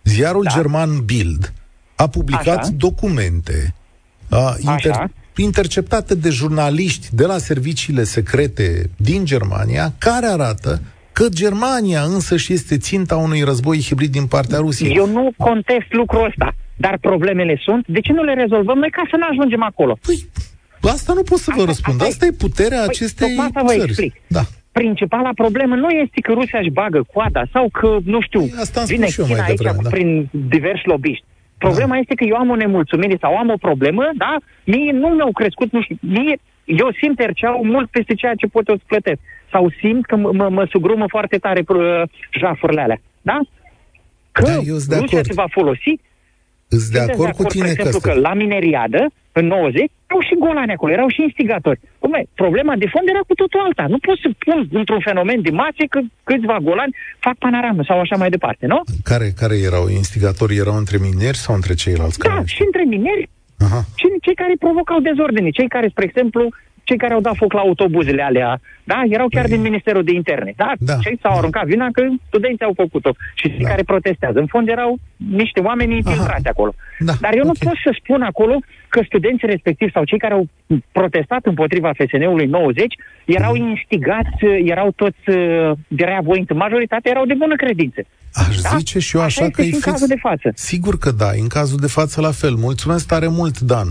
ziarul da. german Bild a publicat Așa. documente a, inter- interceptate de jurnaliști de la serviciile secrete din Germania, care arată că Germania însă și este ținta unui război hibrid din partea Rusiei. Eu nu contest lucrul ăsta. Dar problemele sunt. De ce nu le rezolvăm noi ca să nu ajungem acolo? Păi, asta nu pot să vă asta, răspund. Asta, asta e puterea păi, acestei asta vă țări. explic. Da. Principala problemă nu este că Rusia își bagă coada sau că, nu știu, păi, asta vine China aici devreme, da. prin diversi lobiști. Problema da. este că eu am o nemulțumire sau am o problemă, da? Mie nu mi-au crescut, nu știu, mie, eu simt erceau mult peste ceea ce pot eu să plătesc. Sau simt că mă, mă sugrumă foarte tare uh, jafurile alea, da? Că da, Rusia se va folosi Îți de acord, cu tine că, că la mineriadă, în 90, erau și golani acolo, erau și instigatori. Ume, problema de fond era cu totul alta. Nu poți să pun într-un fenomen de masă că câțiva golani fac panoramă sau așa mai departe, nu? Care, care erau instigatori? Erau între mineri sau între ceilalți? Da, și între mineri Aha. și cei care provocau dezordine. Cei care, spre exemplu, cei care au dat foc la autobuzele alea, da, erau chiar din Ministerul de Interne, da? da. Cei s-au aruncat vina că studenții au făcut-o și cei da. care protestează. În fond erau niște oameni infiltrați acolo. Da. Dar eu okay. nu pot să spun acolo că studenții respectivi sau cei care au protestat împotriva FSN-ului 90 erau mm. instigați, erau toți uh, de rea voință. Majoritatea erau de bună credință. Aș da? zice și eu așa, așa că e în cazul de față. Sigur că da, în cazul de față la fel. Mulțumesc tare mult, Dan.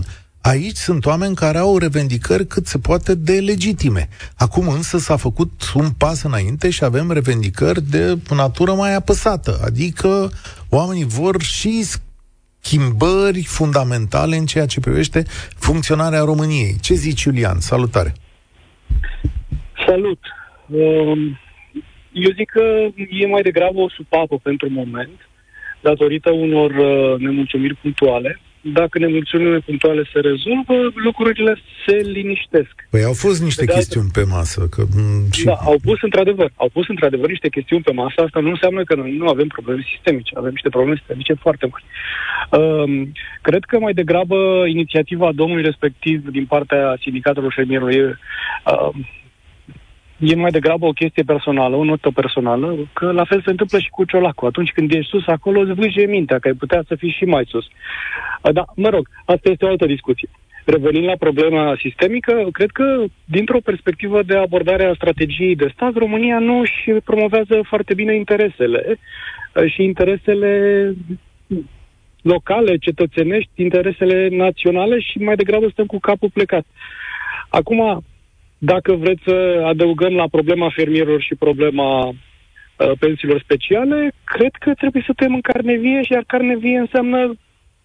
Aici sunt oameni care au revendicări cât se poate de legitime. Acum însă s-a făcut un pas înainte și avem revendicări de natură mai apăsată, adică oamenii vor și schimbări fundamentale în ceea ce privește funcționarea României. Ce zici, Iulian? Salutare! Salut! Um, eu zic că e mai degrabă o supapă pentru moment, datorită unor uh, nemulțumiri punctuale, dacă nemulțumirile punctuale se rezolvă, lucrurile se liniștesc. Păi au fost niște de chestiuni altă... pe masă. Că, m- și... Da, au pus într-adevăr. Au pus într-adevăr niște chestiuni pe masă. Asta nu înseamnă că noi nu avem probleme sistemice. Avem niște probleme sistemice foarte mari. Uh, cred că mai degrabă inițiativa domnului respectiv din partea sindicatelor fermierilor e uh, e mai degrabă o chestie personală, o notă personală, că la fel se întâmplă și cu Ciolacu. Atunci când ești sus acolo, îți vâge mintea că ai putea să fii și mai sus. Da, mă rog, asta este o altă discuție. Revenind la problema sistemică, cred că, dintr-o perspectivă de abordare a strategiei de stat, România nu își promovează foarte bine interesele și interesele locale, cetățenești, interesele naționale și mai degrabă stăm cu capul plecat. Acum, dacă vreți să adăugăm la problema fermierilor și problema uh, pensiilor speciale, cred că trebuie să tăiem în carne vie, iar carne vie înseamnă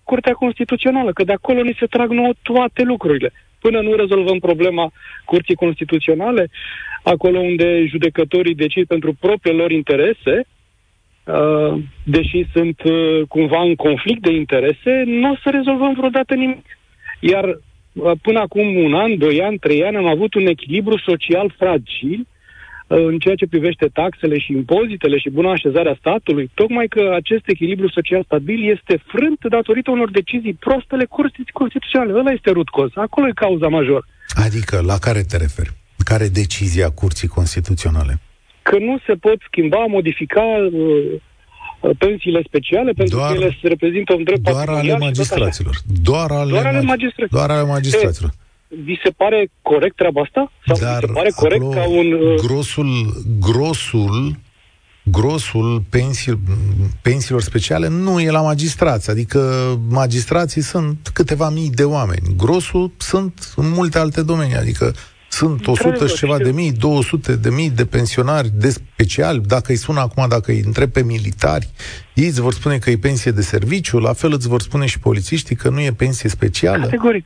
Curtea Constituțională, că de acolo ni se trag nouă toate lucrurile. Până nu rezolvăm problema Curții Constituționale, acolo unde judecătorii decid pentru propriile lor interese, uh, deși sunt uh, cumva în conflict de interese, nu o să rezolvăm vreodată nimic. Iar Uh, până acum un an, doi ani, trei ani am avut un echilibru social fragil în ceea ce privește taxele și impozitele și bună așezarea statului, tocmai că acest echilibru social stabil este frânt datorită unor decizii prostele curții constituționale. Ăla este root cause. Acolo e cauza majoră. Adică, la care te referi? Care decizia Curții Constituționale? Că nu se pot schimba, modifica uh, pensiile speciale, pentru doar, că ele se reprezintă un drept Doar ale magistraților. Doar ale, doar ale magistraților. Doar ale magistraților. E, vi se pare corect treaba asta? Sau Dar vi se pare corect ca un... Uh... Grosul, grosul, grosul pensii, pensiilor speciale nu e la magistrați, adică magistrații sunt câteva mii de oameni. Grosul sunt în multe alte domenii, adică sunt 100 și ceva de mii, 200 de mii de pensionari de special. Dacă îi sună acum, dacă îi întreb pe militari, ei îți vor spune că e pensie de serviciu, la fel îți vor spune și polițiștii că nu e pensie specială. Categoric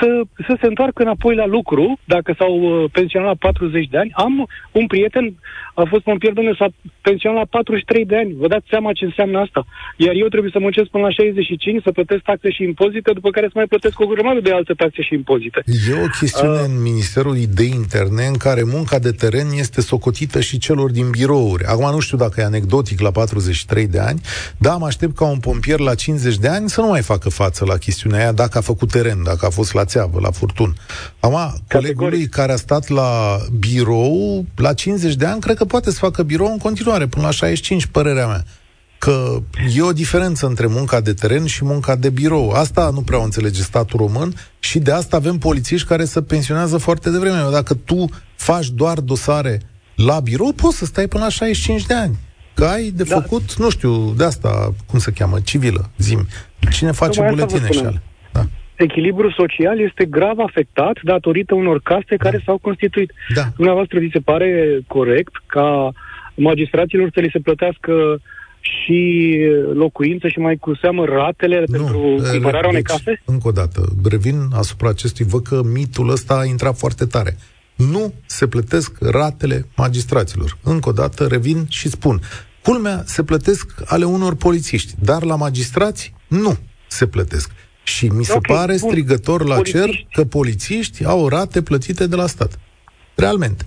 să, să se întoarcă înapoi la lucru, dacă s-au uh, pensionat la 40 de ani. Am un prieten, a fost pompier, domnule, s-a pensionat la 43 de ani. Vă dați seama ce înseamnă asta. Iar eu trebuie să muncesc până la 65, să plătesc taxe și impozite, după care să mai plătesc o grămadă de alte taxe și impozite. E o chestiune uh, în Ministerul de Interne în care munca de teren este socotită și celor din birouri. Acum nu știu dacă e anecdotic la 43 de ani, dar mă aștept ca un pompier la 50 de ani să nu mai facă față la chestiunea aia dacă a făcut teren, dacă a fost la țeavă, la furtun. Acum, colegului care a stat la birou la 50 de ani, cred că poate să facă birou în continuare, până la 65, părerea mea. Că e o diferență între munca de teren și munca de birou. Asta nu prea o înțelege statul român și de asta avem polițiști care se pensionează foarte devreme. Dacă tu faci doar dosare la birou, poți să stai până la 65 de ani. Că ai de da. făcut, nu știu, de asta, cum se cheamă, civilă, zim. Cine face buletine și ale echilibrul social este grav afectat datorită unor caste care s-au constituit. Da. Dumneavoastră vi se pare corect ca magistraților să li se plătească și locuință și mai cu seamă ratele nu, pentru cumpărarea unei deci, case? Încă o dată, revin asupra acestui, văd că mitul ăsta a intrat foarte tare. Nu se plătesc ratele magistraților. Încă o dată revin și spun. Culmea, se plătesc ale unor polițiști, dar la magistrați nu se plătesc. Și mi se okay, pare bun. strigător la polițiști. cer că polițiști au rate plătite de la stat. Realmente.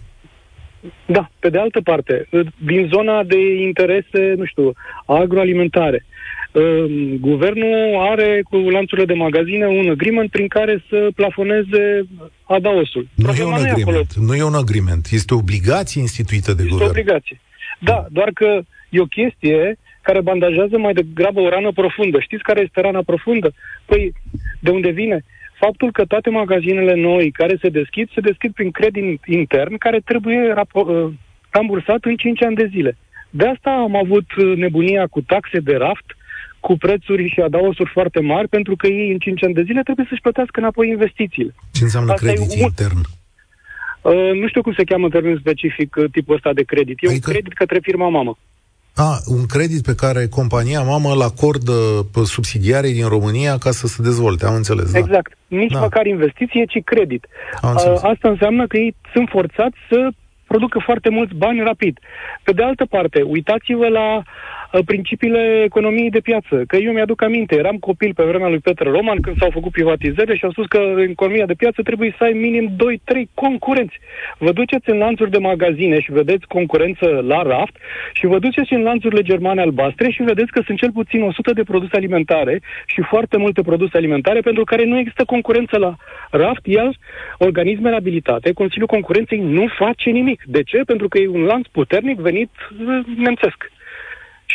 Da, pe de altă parte, din zona de interese, nu știu, agroalimentare, um, guvernul are cu lanțurile de magazine un agreement prin care să plafoneze adaosul. Nu e un agreement, nu e un agreement, este o obligație instituită de este guvern. Este o obligație. Da, doar că e o chestie care bandajează mai degrabă o rană profundă. Știți care este rana profundă? Păi, de unde vine? Faptul că toate magazinele noi care se deschid, se deschid prin credit intern, care trebuie rapo- uh, rambursat în 5 ani de zile. De asta am avut uh, nebunia cu taxe de raft, cu prețuri și adaosuri foarte mari, pentru că ei în 5 ani de zile trebuie să-și plătească înapoi investițiile. Ce înseamnă Asta credit un... intern? Uh, nu știu cum se cheamă în termen specific uh, tipul ăsta de credit. E adică... un credit către firma mamă. A, un credit pe care compania mamă îl acordă subsidiarii din România ca să se dezvolte, am înțeles, da? Exact. Nici da. măcar investiție, ci credit. A, asta înseamnă că ei sunt forțați să producă foarte mulți bani rapid. Pe de altă parte, uitați-vă la Uh, principiile economiei de piață. Că eu mi-aduc aminte, eram copil pe vremea lui Petre Roman când s-au făcut privatizări și au spus că în economia de piață trebuie să ai minim 2-3 concurenți. Vă duceți în lanțuri de magazine și vedeți concurență la raft și vă duceți în lanțurile germane albastre și vedeți că sunt cel puțin 100 de produse alimentare și foarte multe produse alimentare pentru care nu există concurență la raft, iar organismele abilitate, Consiliul Concurenței nu face nimic. De ce? Pentru că e un lanț puternic venit uh, nemțesc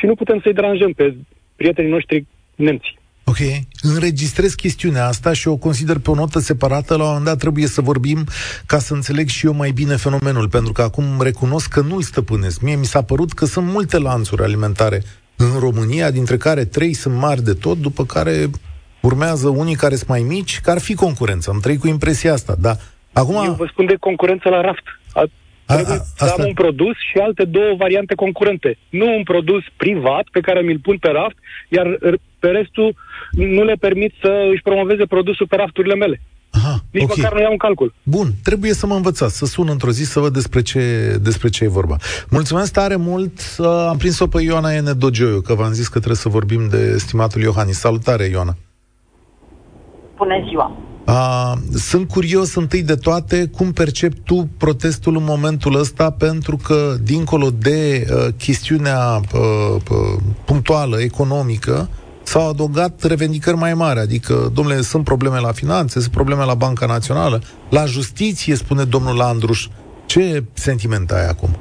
și nu putem să-i deranjăm pe prietenii noștri nemți. Ok, înregistrez chestiunea asta și o consider pe o notă separată. La un moment dat trebuie să vorbim ca să înțeleg și eu mai bine fenomenul, pentru că acum recunosc că nu-l stăpânesc. Mie mi s-a părut că sunt multe lanțuri alimentare în România, dintre care trei sunt mari de tot, după care urmează unii care sunt mai mici, care ar fi concurență. Am trăit cu impresia asta, da. Acum... Eu vă spun de concurență la raft. Trebuie a, a, să am un produs și alte două variante concurente. Nu un produs privat pe care mi-l pun pe raft, iar pe restul nu le permit să își promoveze produsul pe rafturile mele. Aha, Nici okay. măcar nu iau un calcul. Bun, trebuie să mă învățați, să sun într-o zi să văd despre ce, despre ce e vorba. Mulțumesc tare mult, uh, am prins-o pe Ioana Ene Dogioiu, că v-am zis că trebuie să vorbim de stimatul Iohannis. Salutare, Ioana! Bună ziua! Uh, sunt curios întâi de toate cum percepi tu protestul în momentul ăsta, pentru că, dincolo de uh, chestiunea uh, uh, punctuală, economică, s-au adăugat revendicări mai mari, adică, domnule, sunt probleme la finanțe, sunt probleme la Banca Națională, la justiție, spune domnul Andruș. Ce sentiment ai acum?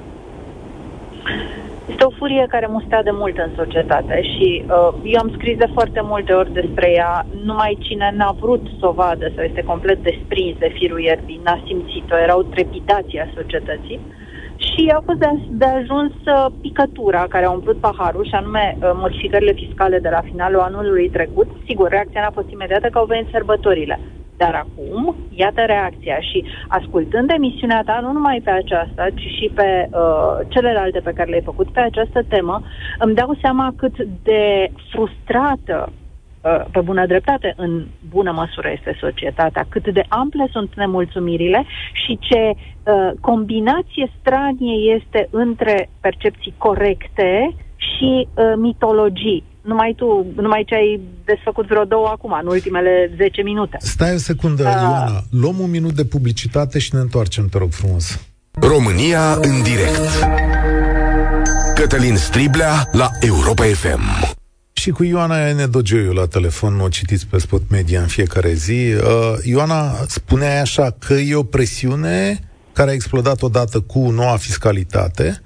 Este o furie care mustea de mult în societate și uh, eu am scris de foarte multe ori despre ea. Numai cine n-a vrut să o vadă sau este complet desprins de firul ierbii, n-a simțit-o, era o trepidație a societății. Și a fost de, de ajuns uh, picătura care a umplut paharul, și anume uh, modificările fiscale de la finalul anului trecut. Sigur, reacția n-a fost imediată că au venit sărbătorile. Dar acum, iată reacția și ascultând emisiunea ta, nu numai pe aceasta, ci și pe uh, celelalte pe care le-ai făcut pe această temă, îmi dau seama cât de frustrată uh, pe bună dreptate, în bună măsură este societatea, cât de ample sunt nemulțumirile și ce uh, combinație stranie este între percepții corecte și uh, mitologii numai tu, numai ce ai desfăcut vreo două acum, în ultimele 10 minute. Stai o secundă, uh, Ioana. Luăm un minut de publicitate și ne întoarcem, te rog frumos. România în direct. Cătălin Striblea la Europa FM. Și cu Ioana Nedogeiu la telefon, o citiți pe Spot Media în fiecare zi. Uh, Ioana, spunea așa că e o presiune care a explodat odată cu noua fiscalitate,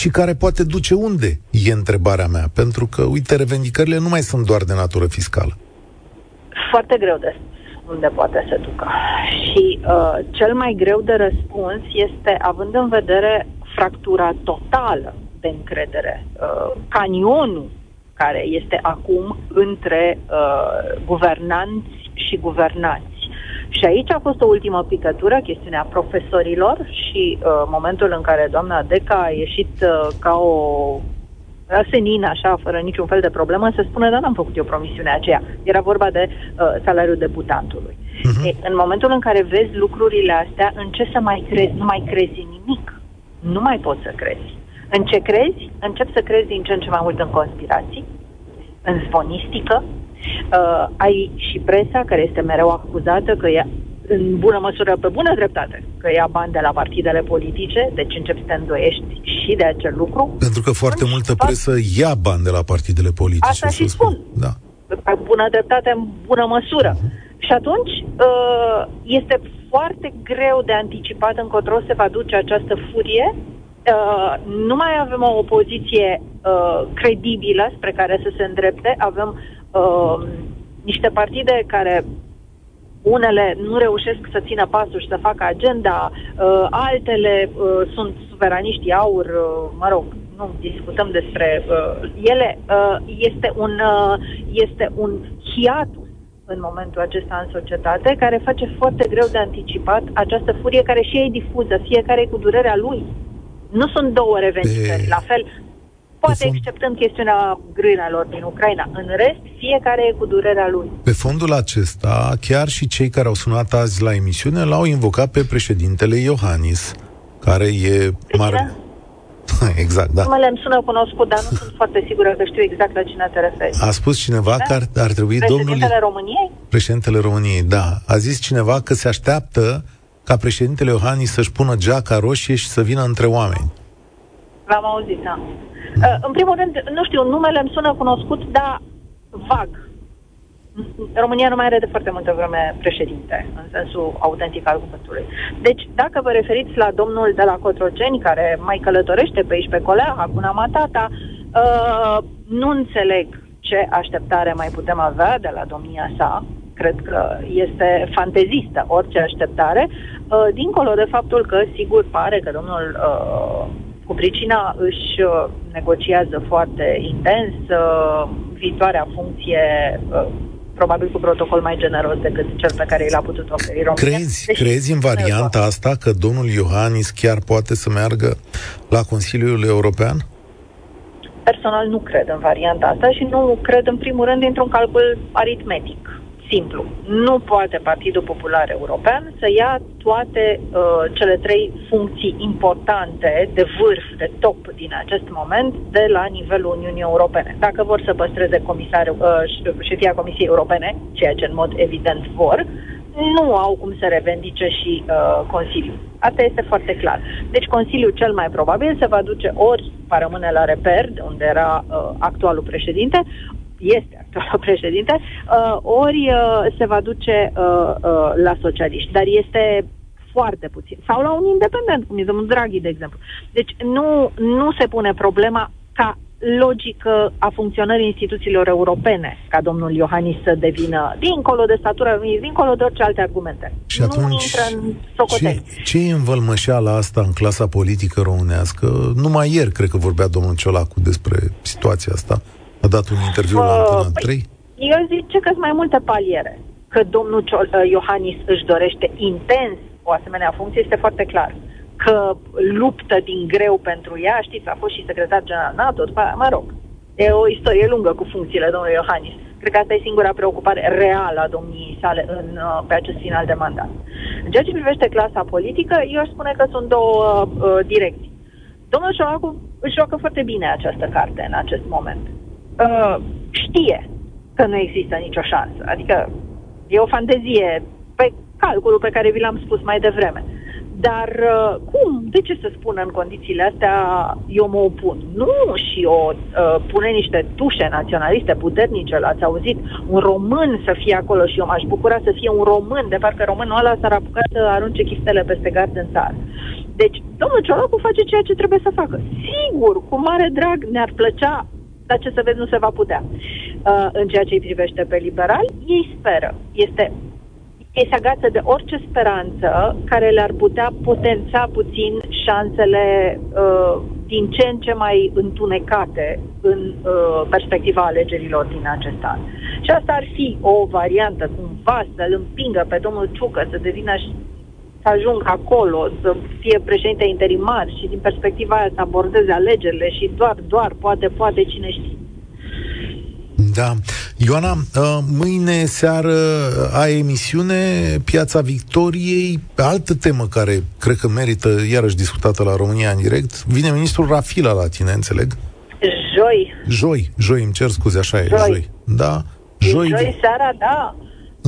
și care poate duce unde, e întrebarea mea. Pentru că, uite, revendicările nu mai sunt doar de natură fiscală. Foarte greu de unde poate să ducă. Și uh, cel mai greu de răspuns este, având în vedere fractura totală de încredere, uh, canionul care este acum între uh, guvernanți și guvernați și aici a fost o ultimă picătură, chestiunea profesorilor și uh, momentul în care doamna Deca a ieșit uh, ca o senină, așa, fără niciun fel de problemă, se spune, dar n-am făcut eu promisiunea aceea. Era vorba de uh, salariul debutantului. Uh-huh. E, în momentul în care vezi lucrurile astea, în ce să mai crezi? Nu mai crezi în nimic. Nu mai poți să crezi. În ce crezi? Încep să crezi din ce în ce mai mult în conspirații, în zvonistică, Uh, ai și presa care este mereu acuzată că ia, în bună măsură, pe bună dreptate, că ia bani de la partidele politice, deci începi să te îndoiești și de acel lucru. Pentru că foarte multă presă ia bani de la partidele politice. Asta și spun. spun. Da. Pe bună dreptate, în bună măsură. Uh-huh. Și atunci uh, este foarte greu de anticipat încotro se va duce această furie. Uh, nu mai avem o opoziție credibilă spre care să se îndrepte, avem uh, niște partide care unele nu reușesc să țină pasul și să facă agenda, uh, altele uh, sunt suveraniști aur, uh, mă rog, nu discutăm despre uh, ele, uh, este un, uh, este un hiatus în momentul acesta în societate, care face foarte greu de anticipat această furie care și ei difuză, fiecare cu durerea lui. Nu sunt două revendicări. La fel, poate fond... exceptând chestiunea grânelor din Ucraina. În rest, fiecare e cu durerea lui. Pe fondul acesta, chiar și cei care au sunat azi la emisiune l-au invocat pe președintele Iohannis, care e mare... (laughs) Exact, da. Numele îmi sună cunoscut, dar nu sunt foarte sigură că știu exact la cine te referi. A spus cineva da? că ar, ar trebui Președintele domnul... Președintele României? Președintele României, da. A zis cineva că se așteaptă ca președintele Iohannis să-și pună geaca roșie și să vină între oameni. L-am auzit, da. Uh, în primul rând, nu știu, numele îmi sună cunoscut, dar vag. România nu mai are de foarte multă vreme președinte, în sensul autentic al cuvântului. Deci, dacă vă referiți la domnul de la Cotroceni, care mai călătorește pe aici pe colea, Hakuna Matata, uh, nu înțeleg ce așteptare mai putem avea de la domnia sa. Cred că este fantezistă orice așteptare, uh, dincolo de faptul că, sigur, pare că domnul uh, cu pricina își uh, negociază foarte intens uh, viitoarea funcție uh, probabil cu protocol mai generos decât cel pe care l-a putut oferi România. Crezi, deci, crezi în varianta asta că domnul Iohannis chiar poate să meargă la Consiliul European? Personal nu cred în varianta asta și nu cred în primul rând dintr-un calcul aritmetic simplu. Nu poate Partidul Popular European să ia toate uh, cele trei funcții importante de vârf, de top din acest moment, de la nivelul Uniunii Europene. Dacă vor să păstreze comisarul, uh, șefia Comisiei Europene, ceea ce în mod evident vor, nu au cum să revendice și uh, Consiliul. Asta este foarte clar. Deci Consiliul cel mai probabil se va duce ori va rămâne la reper, de unde era uh, actualul președinte, este actualul președinte, uh, ori uh, se va duce uh, uh, la socialiști. Dar este foarte puțin. Sau la un independent, cum e domnul Draghi, de exemplu. Deci nu, nu se pune problema ca logică a funcționării instituțiilor europene ca domnul Iohannis să devină dincolo de statura, dincolo de orice alte argumente. Și nu atunci, intră în socoteli. Ce, ce e învălmășeala asta în clasa politică românească? Numai ieri cred că vorbea domnul Ciolacu despre situația asta. A dat un interviu uh, la Antena păi, 3. Eu zic că sunt mai multe paliere. Că domnul Ciol- uh, Iohannis își dorește intens o asemenea funcție este foarte clar. Că luptă din greu pentru ea, știți, a fost și secretar general NATO, după aia, mă rog, e o istorie lungă cu funcțiile domnului Iohannis. Cred că asta e singura preocupare reală a domniei sale în, uh, pe acest final de mandat. În ceea ce privește clasa politică, eu aș spune că sunt două uh, direcții. Domnul Șoacu își joacă foarte bine această carte în acest moment. Uh, știe că nu există nicio șansă. Adică e o fantezie pe calculul pe care vi l-am spus mai devreme. Dar uh, cum? De ce să spună în condițiile astea eu mă opun? Nu și o uh, pune niște tușe naționaliste puternice, l-ați auzit? Un român să fie acolo și eu m-aș bucura să fie un român, de parcă românul ăla s-ar apuca să arunce chiftele peste gard în țară. Deci, domnul Ciolacu face ceea ce trebuie să facă. Sigur, cu mare drag ne-ar plăcea dar ce să vezi, nu se va putea. Uh, în ceea ce îi privește pe liberali, ei speră. Este ei se agață de orice speranță care le-ar putea potența puțin șansele uh, din ce în ce mai întunecate în uh, perspectiva alegerilor din acest an. Și asta ar fi o variantă cumva să-l împingă pe domnul Ciucă să devină să ajungă acolo, să fie președinte interimar și din perspectiva aia să abordeze alegerile și doar, doar, poate, poate, cine știe. Da. Ioana, uh, mâine seară ai emisiune Piața Victoriei, altă temă care cred că merită iarăși discutată la România în direct. Vine ministrul Rafila la tine, înțeleg? Joi. Joi, joi, îmi cer scuze, așa e, joi. joi. Da, joi. Joi seara, da.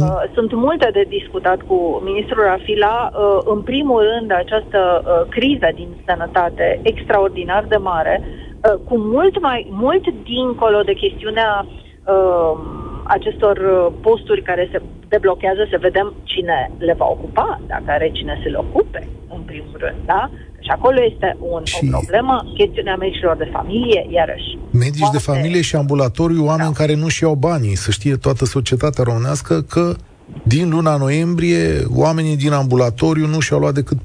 Uh, sunt multe de discutat cu ministrul Rafila. Uh, în primul rând, această uh, criză din sănătate extraordinar de mare, uh, cu mult mai mult dincolo de chestiunea uh, acestor uh, posturi care se deblochează, să vedem cine le va ocupa, dacă are cine să le ocupe, în primul rând, da? Și acolo este un, și... o problemă, chestiunea medicilor de familie, iarăși. Medici poate... de familie și ambulatoriu, oameni da. care nu-și iau banii, să știe toată societatea românească că din luna noiembrie, oamenii din ambulatoriu nu și-au luat decât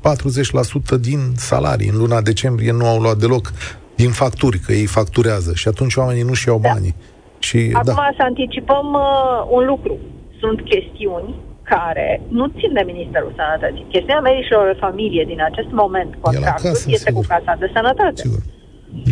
40% din salarii. În luna decembrie nu au luat deloc din facturi, că ei facturează și atunci oamenii nu și iau da. banii. Și, Acum da. să anticipăm uh, un lucru. Sunt chestiuni care nu țin de Ministerul Sănătății. Chestiunea medicilor de familie din acest moment, contractul, casă, este sigur. cu Casa de Sănătate. Sigur.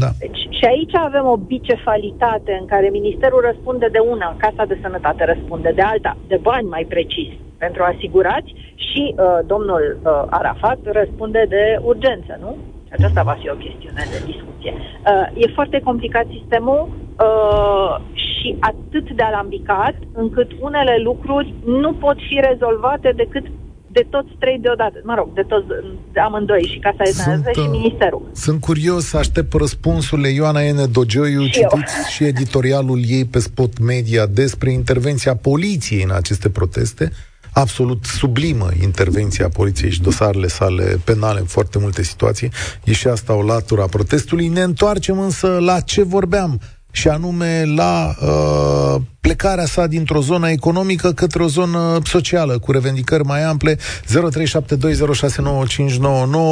Da. Deci, și aici avem o bicefalitate în care Ministerul răspunde de una, Casa de Sănătate răspunde de alta, de bani mai precis pentru asigurați și uh, domnul uh, Arafat răspunde de urgență, nu? Și aceasta va fi o chestiune de discuție. Uh, e foarte complicat sistemul uh, și atât de alambicat încât unele lucruri nu pot fi rezolvate decât de toți trei deodată, mă rog, de toți de amândoi, și Casa de Sănătate și uh, Ministerul. Sunt curios, aștept răspunsurile Ioana Ene Dogioiu, și citiți eu. și editorialul ei pe Spot Media despre intervenția poliției în aceste proteste, absolut sublimă intervenția poliției și dosarele sale penale în foarte multe situații. E și asta o latură a protestului. Ne întoarcem însă la ce vorbeam și anume la uh, plecarea sa dintr-o zonă economică către o zonă socială, cu revendicări mai ample. 0372069599.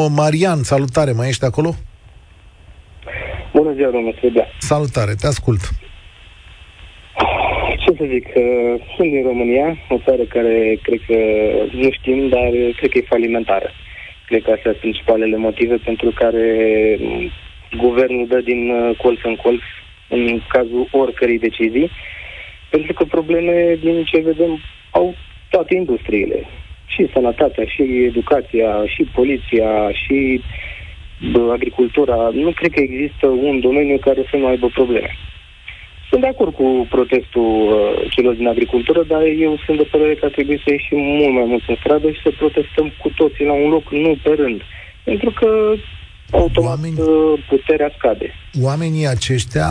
Marian, salutare, mai ești acolo? Bună ziua, domnule Trebea. Salutare, te ascult. Ce să zic, sunt din România, o țară care cred că nu știm, dar cred că e falimentară. Cred că astea sunt principalele motive pentru care guvernul dă din uh, colț în colț în cazul oricărei decizii, pentru că probleme din ce vedem au toate industriile. Și sănătatea, și educația, și poliția, și bă, agricultura. Nu cred că există un domeniu care să nu aibă probleme. Sunt de acord cu protestul uh, celor din agricultură, dar eu sunt de părere că ar trebui să ieșim mult mai mult în stradă și să protestăm cu toții la un loc, nu pe rând. Pentru că automat Oameni... Uh, puterea scade. Oamenii aceștia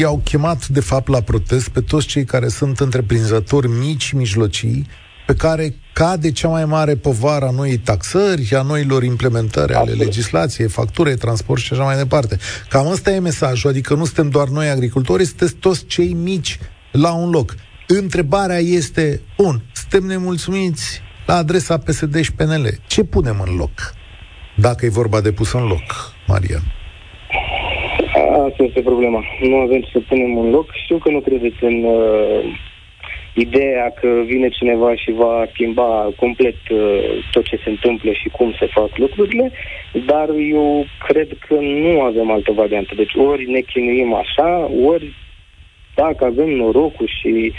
i-au chemat, de fapt, la protest pe toți cei care sunt întreprinzători mici și mijlocii, pe care cade cea mai mare povară a noii taxări, a noilor implementări ale Absolut. legislației, facturei, transport și așa mai departe. Cam ăsta e mesajul, adică nu suntem doar noi agricultori, sunteți toți cei mici la un loc. Întrebarea este, bun, suntem nemulțumiți la adresa PSD și PNL. Ce punem în loc? Dacă e vorba de pus în loc, Marian. Asta este problema. Nu avem ce să punem în loc. Știu că nu credeți în uh, ideea că vine cineva și va schimba complet uh, tot ce se întâmplă și cum se fac lucrurile, dar eu cred că nu avem altă variantă. Deci ori ne chinuim așa, ori dacă avem norocul și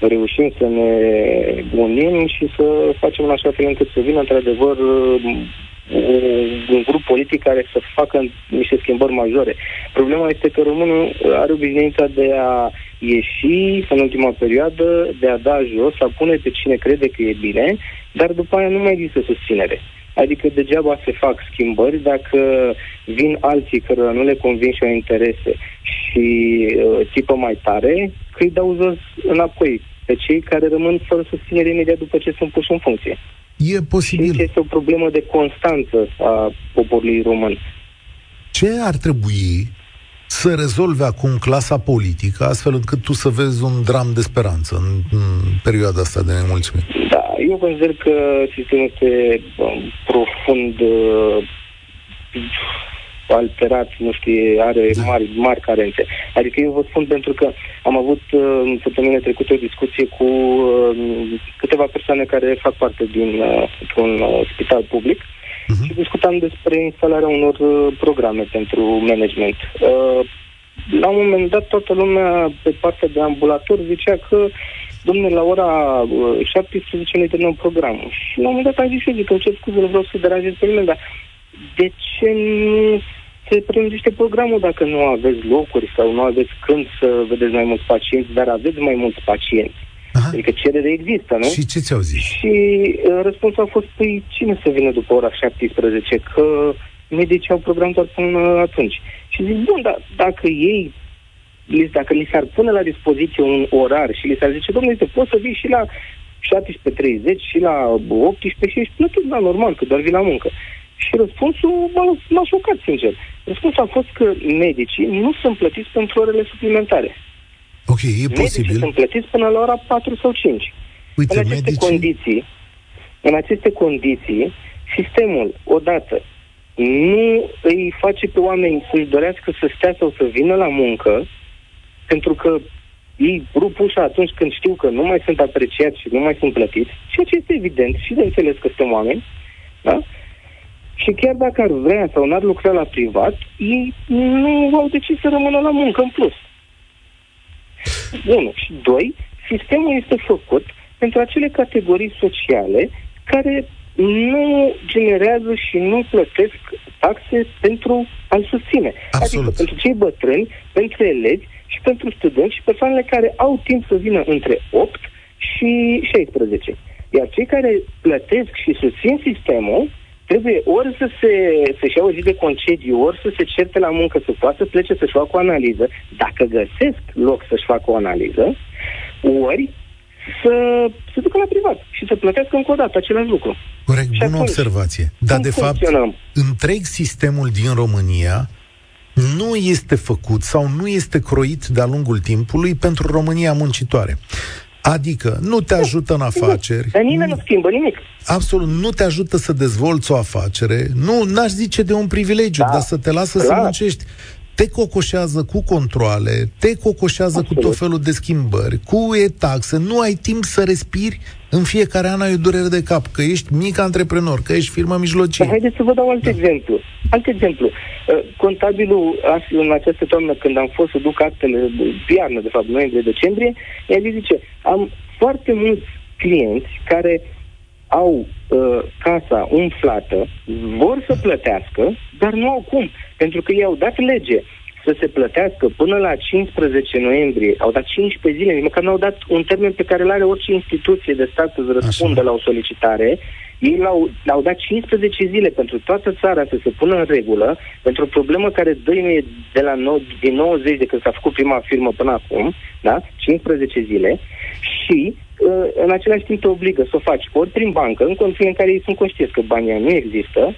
reușim să ne unim și să facem în așa fel încât să vină într-adevăr un grup politic care să facă niște schimbări majore. Problema este că românul are obișnuința de a ieși în ultima perioadă, de a da jos, a pune pe cine crede că e bine, dar după aia nu mai există susținere. Adică degeaba se fac schimbări dacă vin alții cărora nu le convin și au interese și uh, țipă mai tare, că îi dau jos înapoi pe cei care rămân fără susținere imediat după ce sunt puși în funcție. E posibil. Și este o problemă de constanță a poporului român. Ce ar trebui să rezolve acum clasa politică, astfel încât tu să vezi un dram de speranță în, în perioada asta de nemulțumire? Da, eu consider că sistemul este um, profund uh, alterat, nu știu, are da. mari, mari carențe. Adică eu vă spun pentru că am avut uh, în săptămâna trecută o discuție cu uh, câteva persoane care fac parte din uh, un uh, spital public uh-huh. și discutam despre instalarea unor uh, programe pentru management. Uh, la un moment dat, toată lumea pe partea de ambulator zicea că domnule, la ora uh, 17 ne terminăm programul. Și la un moment dat am zis eu, zic că ce scuze, nu vreau să deranjez pe nimeni, dar de ce nu se prelugește programul dacă nu aveți locuri sau nu aveți când să vedeți mai mulți pacienți, dar aveți mai mulți pacienti? Aha. Adică cerere există, nu? Și ce ți-au zis? Și uh, răspunsul a fost, păi cine să vină după ora 17? Că medicii au program doar până atunci. Și zic, bun, dar dacă ei, dacă li s-ar pune la dispoziție un orar și li s-ar zice, domnule, poți să vii și la 17.30 și la 18 și ești plătit, da, normal, că doar vii la muncă. Și răspunsul m-a, m-a șocat, sincer. Răspunsul a fost că medicii nu sunt plătiți pentru orele suplimentare. Ok, e medicii posibil. sunt plătiți până la ora 4 sau 5. Uite, în aceste medicii... condiții, în aceste condiții, sistemul, odată, nu îi face pe oameni să-și dorească să stea sau să vină la muncă, pentru că ei rup ușa atunci când știu că nu mai sunt apreciați și nu mai sunt plătiți, ceea ce este evident și de înțeles că suntem oameni, da? Și chiar dacă ar vrea sau n-ar lucra la privat, ei nu au decis să rămână la muncă în plus. Unu. Și doi, sistemul este făcut pentru acele categorii sociale care nu generează și nu plătesc taxe pentru a-l susține. Absolut. Adică pentru cei bătrâni, pentru elevi și pentru studenți și persoanele care au timp să vină între 8 și 16. Iar cei care plătesc și susțin sistemul trebuie ori să se, să-și ia o zi de concediu, ori să se certe la muncă, să poată să plece să-și facă o analiză, dacă găsesc loc să-și facă o analiză, ori să se ducă la privat și să plătească încă o dată același lucru. Corect, și bună observație. Dar, de fapt, întreg sistemul din România nu este făcut sau nu este croit de-a lungul timpului pentru România muncitoare. Adică nu te ajută în afaceri. Dar nimeni nu schimbă nimic. Absolut, nu te ajută să dezvolți o afacere. Nu, n-aș zice de un privilegiu, da, dar să te lasă clar. să muncești te cocoșează cu controle, te cocoșează Absolut. cu tot felul de schimbări, cu e-taxe, nu ai timp să respiri, în fiecare an ai o durere de cap, că ești mic antreprenor, că ești firmă mijlocie. Dar haideți să vă dau alt da. exemplu. Alt exemplu. Uh, contabilul în această toamnă, când am fost să duc actele de iarnă, de fapt, noiembrie-decembrie, i-a zis, zice, am foarte mulți clienți care au uh, casa umflată, vor să plătească, dar nu au cum, pentru că i-au dat lege să se plătească până la 15 noiembrie. Au dat 15 zile, nici măcar nu au dat un termen pe care îl are orice instituție de stat să răspundă Așa. la o solicitare. Ei l-au, l-au dat 15 zile pentru toată țara să se pună în regulă, pentru o problemă care dăinuie de la nou, din 90 de când s-a făcut prima firmă până acum, da? 15 zile, și uh, în același timp te obligă să o faci ori prin bancă, în condiții în care ei sunt conștienți că banii nu există,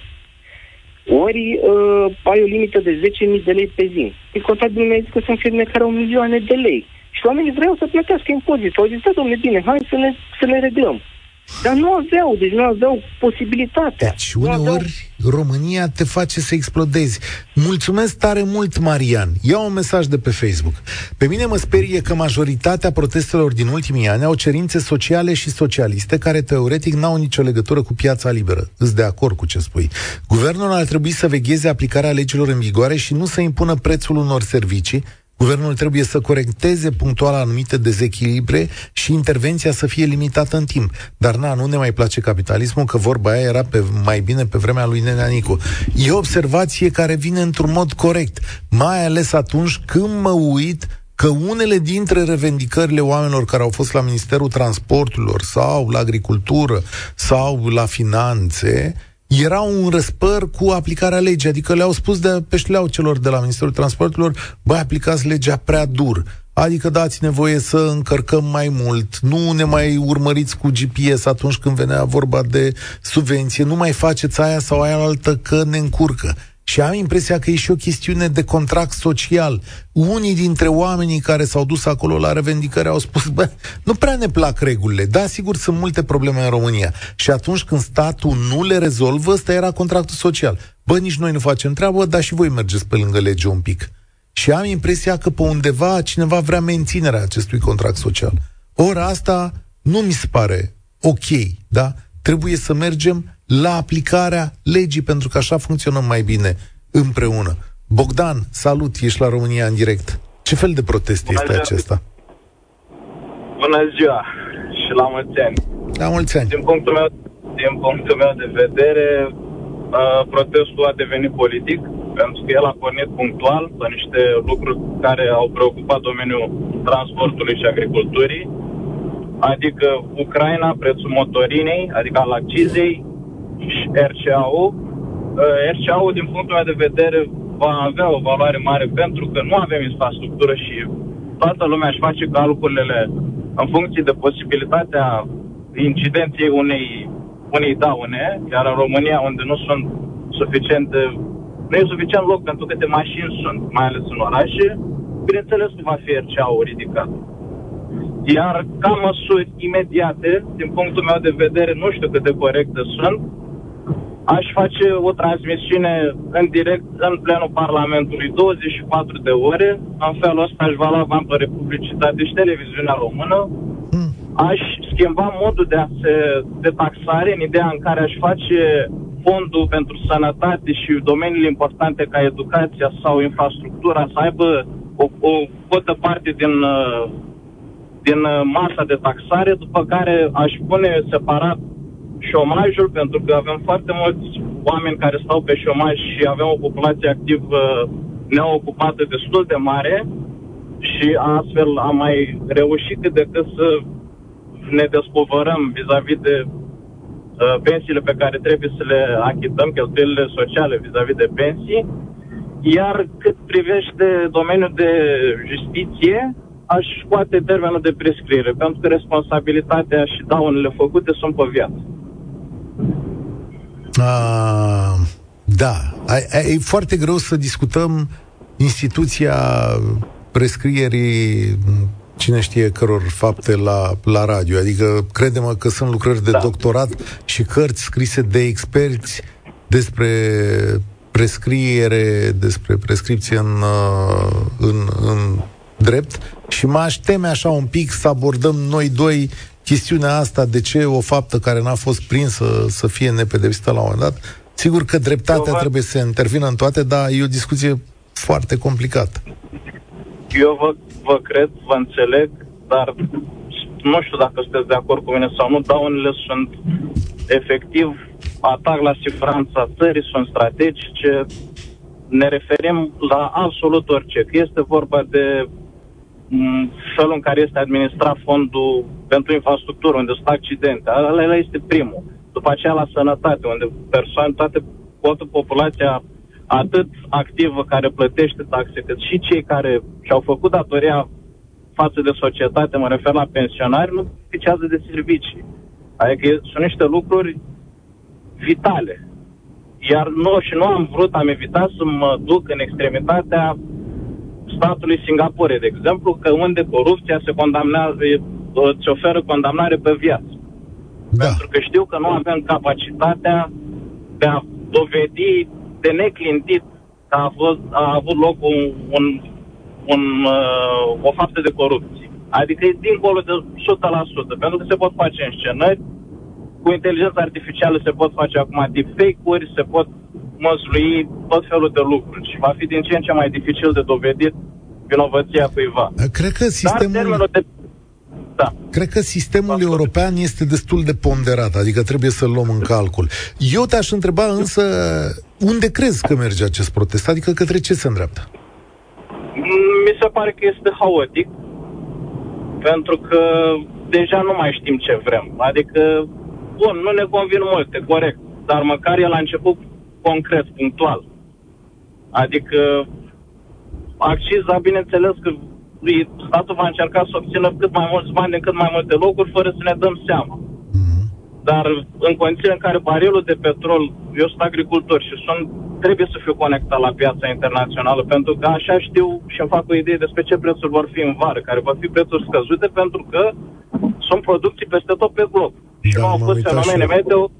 ori uh, ai o limită de 10.000 de lei pe zi. Păi contabilul mi-a zis că sunt firme care au milioane de lei. Și oamenii vreau să plătească impozit. Au zis, da, domnule, bine, hai să ne, să ne reglăm. Dar nu aveau, deci nu aveau posibilitatea. Deci uneori aveau... România te face să explodezi. Mulțumesc tare mult, Marian. Ia un mesaj de pe Facebook. Pe mine mă sperie că majoritatea protestelor din ultimii ani au cerințe sociale și socialiste care teoretic n-au nicio legătură cu piața liberă. Îți de acord cu ce spui. Guvernul ar trebui să vegheze aplicarea legilor în vigoare și nu să impună prețul unor servicii Guvernul trebuie să corecteze punctual anumite dezechilibre și intervenția să fie limitată în timp. Dar na, nu ne mai place capitalismul, că vorba aia era pe, mai bine pe vremea lui Nenea Nicu. E o observație care vine într-un mod corect, mai ales atunci când mă uit că unele dintre revendicările oamenilor care au fost la Ministerul Transporturilor sau la Agricultură sau la Finanțe era un răspăr cu aplicarea legii, adică le-au spus de pe șleau celor de la Ministerul Transporturilor, băi, aplicați legea prea dur, adică dați-ne voie să încărcăm mai mult, nu ne mai urmăriți cu GPS atunci când venea vorba de subvenție, nu mai faceți aia sau aia altă că ne încurcă. Și am impresia că e și o chestiune de contract social. Unii dintre oamenii care s-au dus acolo la revendicări au spus, bă, nu prea ne plac regulile. Da, sigur, sunt multe probleme în România. Și atunci când statul nu le rezolvă, ăsta era contractul social. Bă, nici noi nu facem treabă, dar și voi mergeți pe lângă lege un pic. Și am impresia că pe undeva cineva vrea menținerea acestui contract social. Ora asta nu mi se pare ok, da? Trebuie să mergem la aplicarea legii, pentru că așa funcționăm mai bine împreună. Bogdan, salut, ești la România în direct. Ce fel de protest Bună este ziua. acesta? Bună ziua și la mulți ani. La mulți ani. Din punctul meu, din punctul meu de vedere, uh, protestul a devenit politic, pentru că el a pornit punctual pe niște lucruri care au preocupat domeniul transportului și agriculturii, adică Ucraina, prețul motorinei, adică al accizei, RCA-ul. Uh, RCA-ul, din punctul meu de vedere, va avea o valoare mare pentru că nu avem infrastructură și toată lumea își face calculele în funcție de posibilitatea incidenței unei, unei daune, iar în România, unde nu sunt suficiente, nu e suficient loc pentru câte mașini sunt, mai ales în orașe, bineînțeles că va fi RCA-ul ridicat. Iar ca măsuri imediate, din punctul meu de vedere, nu știu cât de corecte sunt, aș face o transmisiune în direct în plenul Parlamentului 24 de ore. În felul ăsta aș va lua bani pe republicitate și televiziunea română. Hmm. Aș schimba modul de, a se, de taxare în ideea în care aș face fondul pentru sănătate și domeniile importante ca educația sau infrastructura să aibă o, o cotă parte din, din masa de taxare, după care aș pune separat șomajul, pentru că avem foarte mulți oameni care stau pe șomaj și avem o populație activă neocupată destul de mare și astfel am mai reușit de cât să ne despovărăm vis-a-vis de uh, pensiile pe care trebuie să le achităm, cheltuielile sociale vis-a-vis de pensii. Iar cât privește domeniul de justiție, aș scoate termenul de prescriere, pentru că responsabilitatea și daunele făcute sunt pe viață. Uh, da, e foarte greu să discutăm instituția prescrierii cine știe căror fapte la, la radio. Adică credem că sunt lucrări de da. doctorat și cărți scrise de experți despre prescriere, despre prescripție în, uh, în, în drept și m-aș teme așa un pic să abordăm noi doi chestiunea asta, de ce o faptă care n-a fost prinsă să fie nepedepsită la un moment dat, sigur că dreptatea Eu trebuie să intervină în toate, dar e o discuție foarte complicată. Eu vă, vă cred, vă înțeleg, dar nu știu dacă sunteți de acord cu mine sau nu, daunele sunt efectiv atac la siguranța țării, sunt strategice. ne referim la absolut orice. Că este vorba de m, felul în care este administrat fondul pentru infrastructură, unde sunt accidente. Ăla este primul. După aceea la sănătate, unde persoane, toate, toată populația atât activă care plătește taxe, cât și cei care și-au făcut datoria față de societate, mă refer la pensionari, nu beneficiază de servicii. Adică sunt niște lucruri vitale. Iar nu, și nu am vrut, am evitat să mă duc în extremitatea statului Singapore, de exemplu, că unde corupția se condamnează, îți oferă condamnare pe viață. Da. Pentru că știu că nu avem capacitatea de a dovedi de neclintit că a, fost, a avut loc un, un, un, uh, o faptă de corupție. Adică e dincolo de 100%, pentru că se pot face înșenări, cu inteligența artificială se pot face acum deepfake-uri, se pot măslui tot felul de lucruri și va fi din ce în ce mai dificil de dovedit vinovăția cuiva. Cred că sistemul... Dar de... Da. Cred că sistemul european este destul de ponderat, adică trebuie să-l luăm în calcul. Eu te-aș întreba însă unde crezi că merge acest protest? Adică către ce se îndreaptă? Mi se pare că este haotic, pentru că deja nu mai știm ce vrem. Adică, bun, nu ne convin multe, corect, dar măcar el a început concret, punctual. Adică, acciza, bineînțeles că statul va încerca să obțină cât mai mulți bani din cât mai multe locuri, fără să ne dăm seama. Dar în condițiile în care barilul de petrol, eu sunt agricultor și sunt, trebuie să fiu conectat la piața internațională, pentru că așa știu și îmi fac o idee despre ce prețuri vor fi în vară, care vor fi prețuri scăzute, pentru că sunt producții peste tot pe glob. Și da, nu au fost fenomene meteo.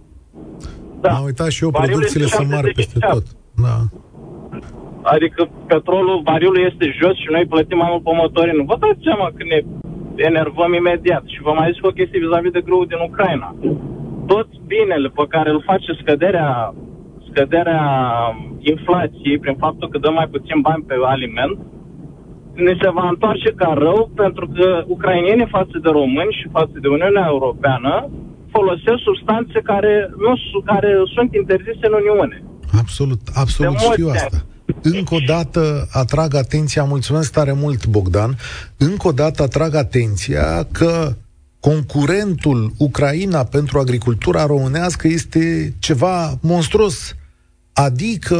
Da. M-am uitat și eu, producțiile sunt mari peste tot. Da. Adică petrolul, barilul este jos și noi plătim mai mult pe motorină. Vă dați seama că ne enervăm imediat. Și vă mai zic o chestie vis-a-vis de grâu din Ucraina tot binele pe care îl face scăderea, scăderea inflației prin faptul că dă mai puțin bani pe aliment, ne se va întoarce ca rău pentru că ucrainienii față de români și față de Uniunea Europeană folosesc substanțe care, nu, care sunt interzise în Uniune. Absolut, absolut știu asta. Încă o dată atrag atenția, mulțumesc tare mult, Bogdan, încă o dată atrag atenția că concurentul Ucraina pentru agricultura românească este ceva monstruos. Adică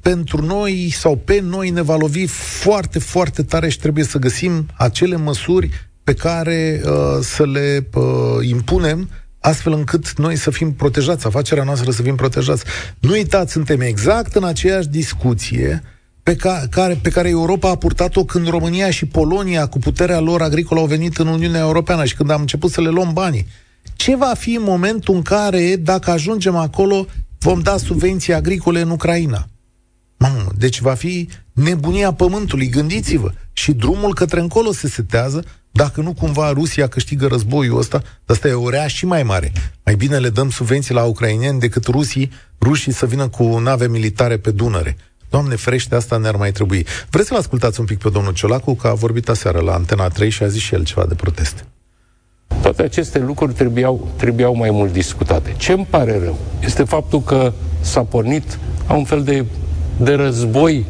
pentru noi sau pe noi ne va lovi foarte, foarte tare și trebuie să găsim acele măsuri pe care uh, să le uh, impunem astfel încât noi să fim protejați, afacerea noastră să fim protejați. Nu uitați, suntem exact în aceeași discuție uh, pe ca, care, pe care Europa a purtat-o când România și Polonia, cu puterea lor agricolă, au venit în Uniunea Europeană și când am început să le luăm banii. Ce va fi în momentul în care, dacă ajungem acolo, vom da subvenții agricole în Ucraina? Mamă, deci va fi nebunia pământului, gândiți-vă. Și drumul către încolo se setează, dacă nu cumva Rusia câștigă războiul ăsta, asta e o rea și mai mare. Mai bine le dăm subvenții la ucraineni decât rusii, rușii să vină cu nave militare pe Dunăre. Doamne frește, asta ne-ar mai trebui. Vreți să-l ascultați un pic pe domnul Ciolacu, că a vorbit aseară la Antena 3 și a zis și el ceva de proteste. Toate aceste lucruri trebuiau, trebuiau mai mult discutate. Ce îmi pare rău este faptul că s-a pornit a un fel de, de război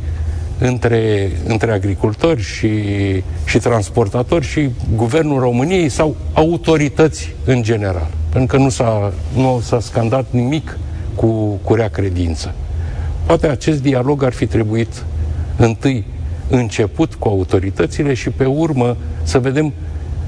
între, între agricultori și, și transportatori și guvernul României sau autorități în general. Pentru că nu s-a, nu s-a scandat nimic cu, cu rea credință. Poate acest dialog ar fi trebuit întâi început cu autoritățile și pe urmă să vedem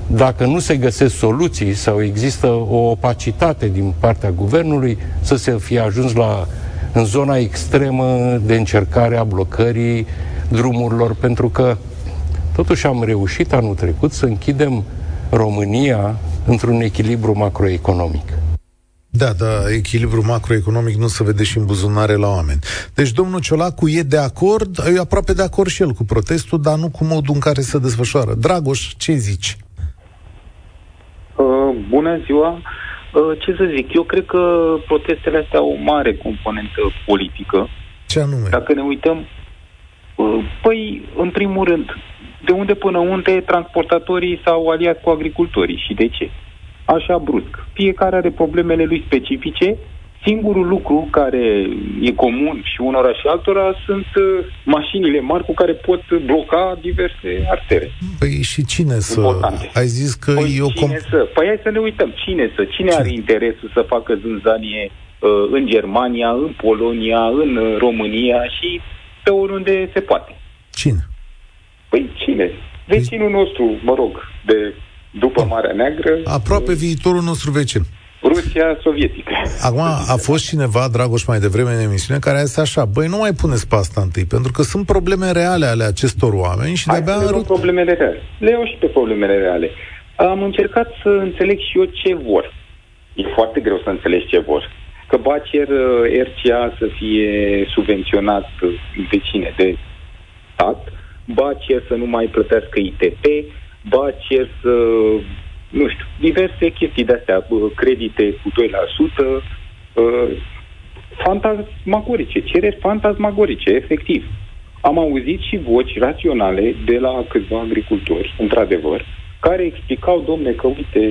dacă nu se găsesc soluții sau există o opacitate din partea guvernului, să se fie ajuns la în zona extremă de încercare a blocării drumurilor, pentru că totuși am reușit anul trecut să închidem România într-un echilibru macroeconomic. Da, da, echilibru macroeconomic nu se vede și în buzunare la oameni. Deci domnul Ciolacu e de acord, e aproape de acord și el cu protestul, dar nu cu modul în care se desfășoară. Dragoș, ce zici? Uh, bună ziua! Uh, ce să zic, eu cred că protestele astea au o mare componentă politică. Ce anume? Dacă ne uităm, uh, păi, în primul rând, de unde până unde transportatorii s-au aliat cu agricultorii și de ce? așa brusc. Fiecare are problemele lui specifice Singurul lucru care e comun și unora și altora sunt uh, mașinile mari cu care pot bloca diverse artere. Păi și cine să... Importante. Ai zis că Păi, e o... cine Com- să? Păi hai să ne uităm. Cine să? Cine are interesul să facă zânzanie uh, în Germania, în Polonia, în uh, România și pe oriunde se poate? Cine? Păi cine? Vecinul nostru, mă rog, de după Marea Neagră, Aproape viitorul nostru vecin. Rusia sovietică. Acum a fost cineva, Dragoș, mai devreme în emisiune, care a zis așa, băi, nu mai puneți pe asta întâi, pentru că sunt probleme reale ale acestor oameni și Hai de-abia... să le luăm problemele reale. Le iau și pe problemele reale. Am încercat să înțeleg și eu ce vor. E foarte greu să înțelegi ce vor. Că ba cer uh, RCA să fie subvenționat uh, de cine? De stat, ba cer să nu mai plătească ITP, ba cer să, nu știu, diverse chestii de-astea, uh, credite cu 2%, uh, fantasmagorice, cereri fantasmagorice, efectiv. Am auzit și voci raționale de la câțiva agricultori, într-adevăr, care explicau, domne, că uite,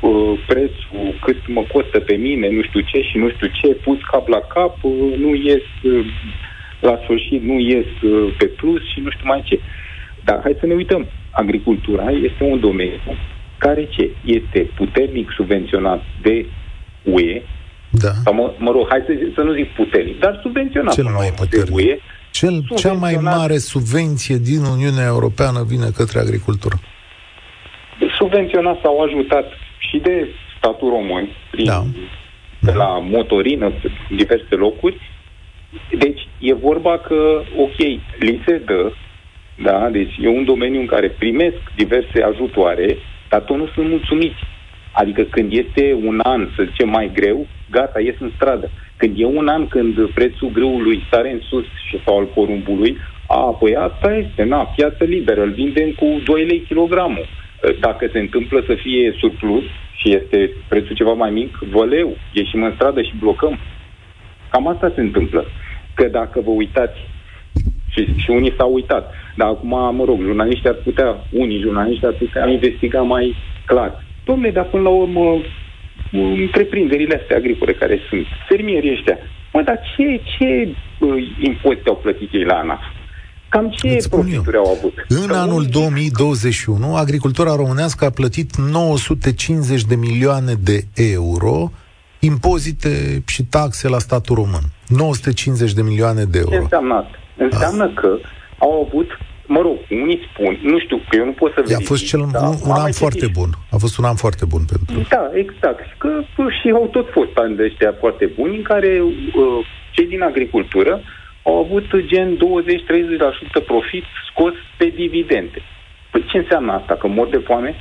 uh, prețul, cât mă costă pe mine, nu știu ce și nu știu ce, pus cap la cap, uh, nu ies uh, la sfârșit, nu ies uh, pe plus și nu știu mai ce. Dar hai să ne uităm. Agricultura este un domeniu care ce? Este puternic subvenționat de UE, Da. sau mă, mă rog, hai să, să nu zic puternic, dar subvenționat Cel până la mai urmă puternic. de UE. Cel, cea mai subvenționat- mare subvenție din Uniunea Europeană vine către agricultură. subvenționat sau ajutat și de statul român prin, Da. de la motorină, pe diverse locuri. Deci e vorba că, ok, li se dă, da, deci e un domeniu în care primesc diverse ajutoare, dar tot nu sunt mulțumiți. Adică când este un an, să zicem, mai greu, gata, ies în stradă. Când e un an când prețul grâului sare în sus și sau al porumbului, a, păi asta este, na, piață liberă, îl vindem cu 2 lei kilogramul. Dacă se întâmplă să fie surplus și este prețul ceva mai mic, vă leu, ieșim în stradă și blocăm. Cam asta se întâmplă. Că dacă vă uitați, și, și unii s-au uitat, dar acum, mă rog, jurnaliștii ar putea, unii jurnaliști ar putea investiga mai clar. Domnule, dar până la urmă, întreprinderile astea agricole care sunt, fermierii ăștia, mă, dar ce, ce uh, impozite au plătit ei la ANAF? Cam ce Îți spun profituri au avut? În Că anul unii- 2021, agricultura românească a plătit 950 de milioane de euro impozite și taxe la statul român. 950 de milioane de Ce euro. înseamnă asta? Înseamnă că au avut, mă rog, unii spun, nu știu, că eu nu pot să A verific. fost cel, da, un, un am mai an citit foarte și- bun. A fost un an foarte bun pentru. Da, exact. Și Că pă, și au tot fost ani de ăștia foarte buni în care uh, cei din agricultură au avut gen 20-30% profit scos pe dividende. Păi ce înseamnă asta? Că mor de foame?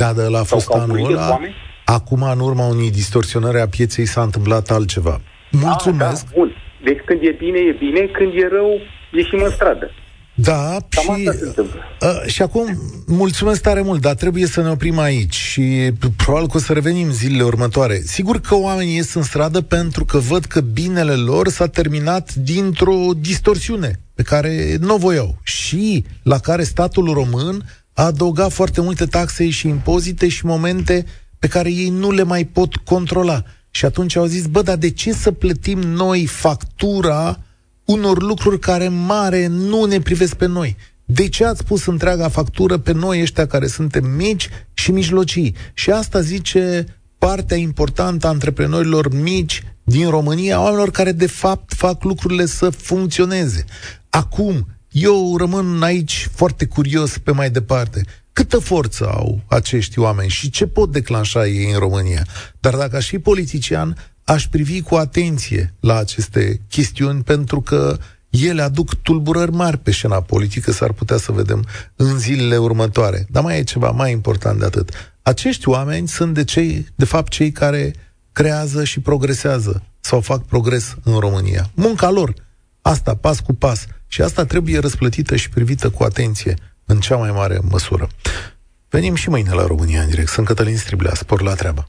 Da, dar ăla a Sau fost că au anul murit de ăla. foame? Acum, în urma unei distorsionări a pieței, s-a întâmplat altceva. Mulțumesc. Ah, da, bun. Deci când e bine, e bine, când e rău, ieșim în stradă. Da, Cam și, asta se întâmplă. uh, și acum, mulțumesc tare mult, dar trebuie să ne oprim aici și probabil că o să revenim zilele următoare. Sigur că oamenii ies în stradă pentru că văd că binele lor s-a terminat dintr-o distorsiune pe care nu o voiau și la care statul român a adăugat foarte multe taxe și impozite și momente pe care ei nu le mai pot controla. Și atunci au zis, bă, dar de ce să plătim noi factura unor lucruri care în mare nu ne privesc pe noi. De ce ați pus întreaga factură pe noi ăștia care suntem mici și mijlocii? Și asta zice partea importantă a antreprenorilor mici din România, oamenilor care de fapt fac lucrurile să funcționeze. Acum, eu rămân aici foarte curios pe mai departe. Câtă forță au acești oameni și ce pot declanșa ei în România? Dar dacă aș fi politician, aș privi cu atenție la aceste chestiuni pentru că ele aduc tulburări mari pe scena politică, s-ar putea să vedem în zilele următoare. Dar mai e ceva mai important de atât. Acești oameni sunt de, cei, de fapt cei care creează și progresează sau fac progres în România. Munca lor, asta pas cu pas. Și asta trebuie răsplătită și privită cu atenție în cea mai mare măsură. Venim și mâine la România în direct. Sunt Cătălin Striblea, spor la treabă.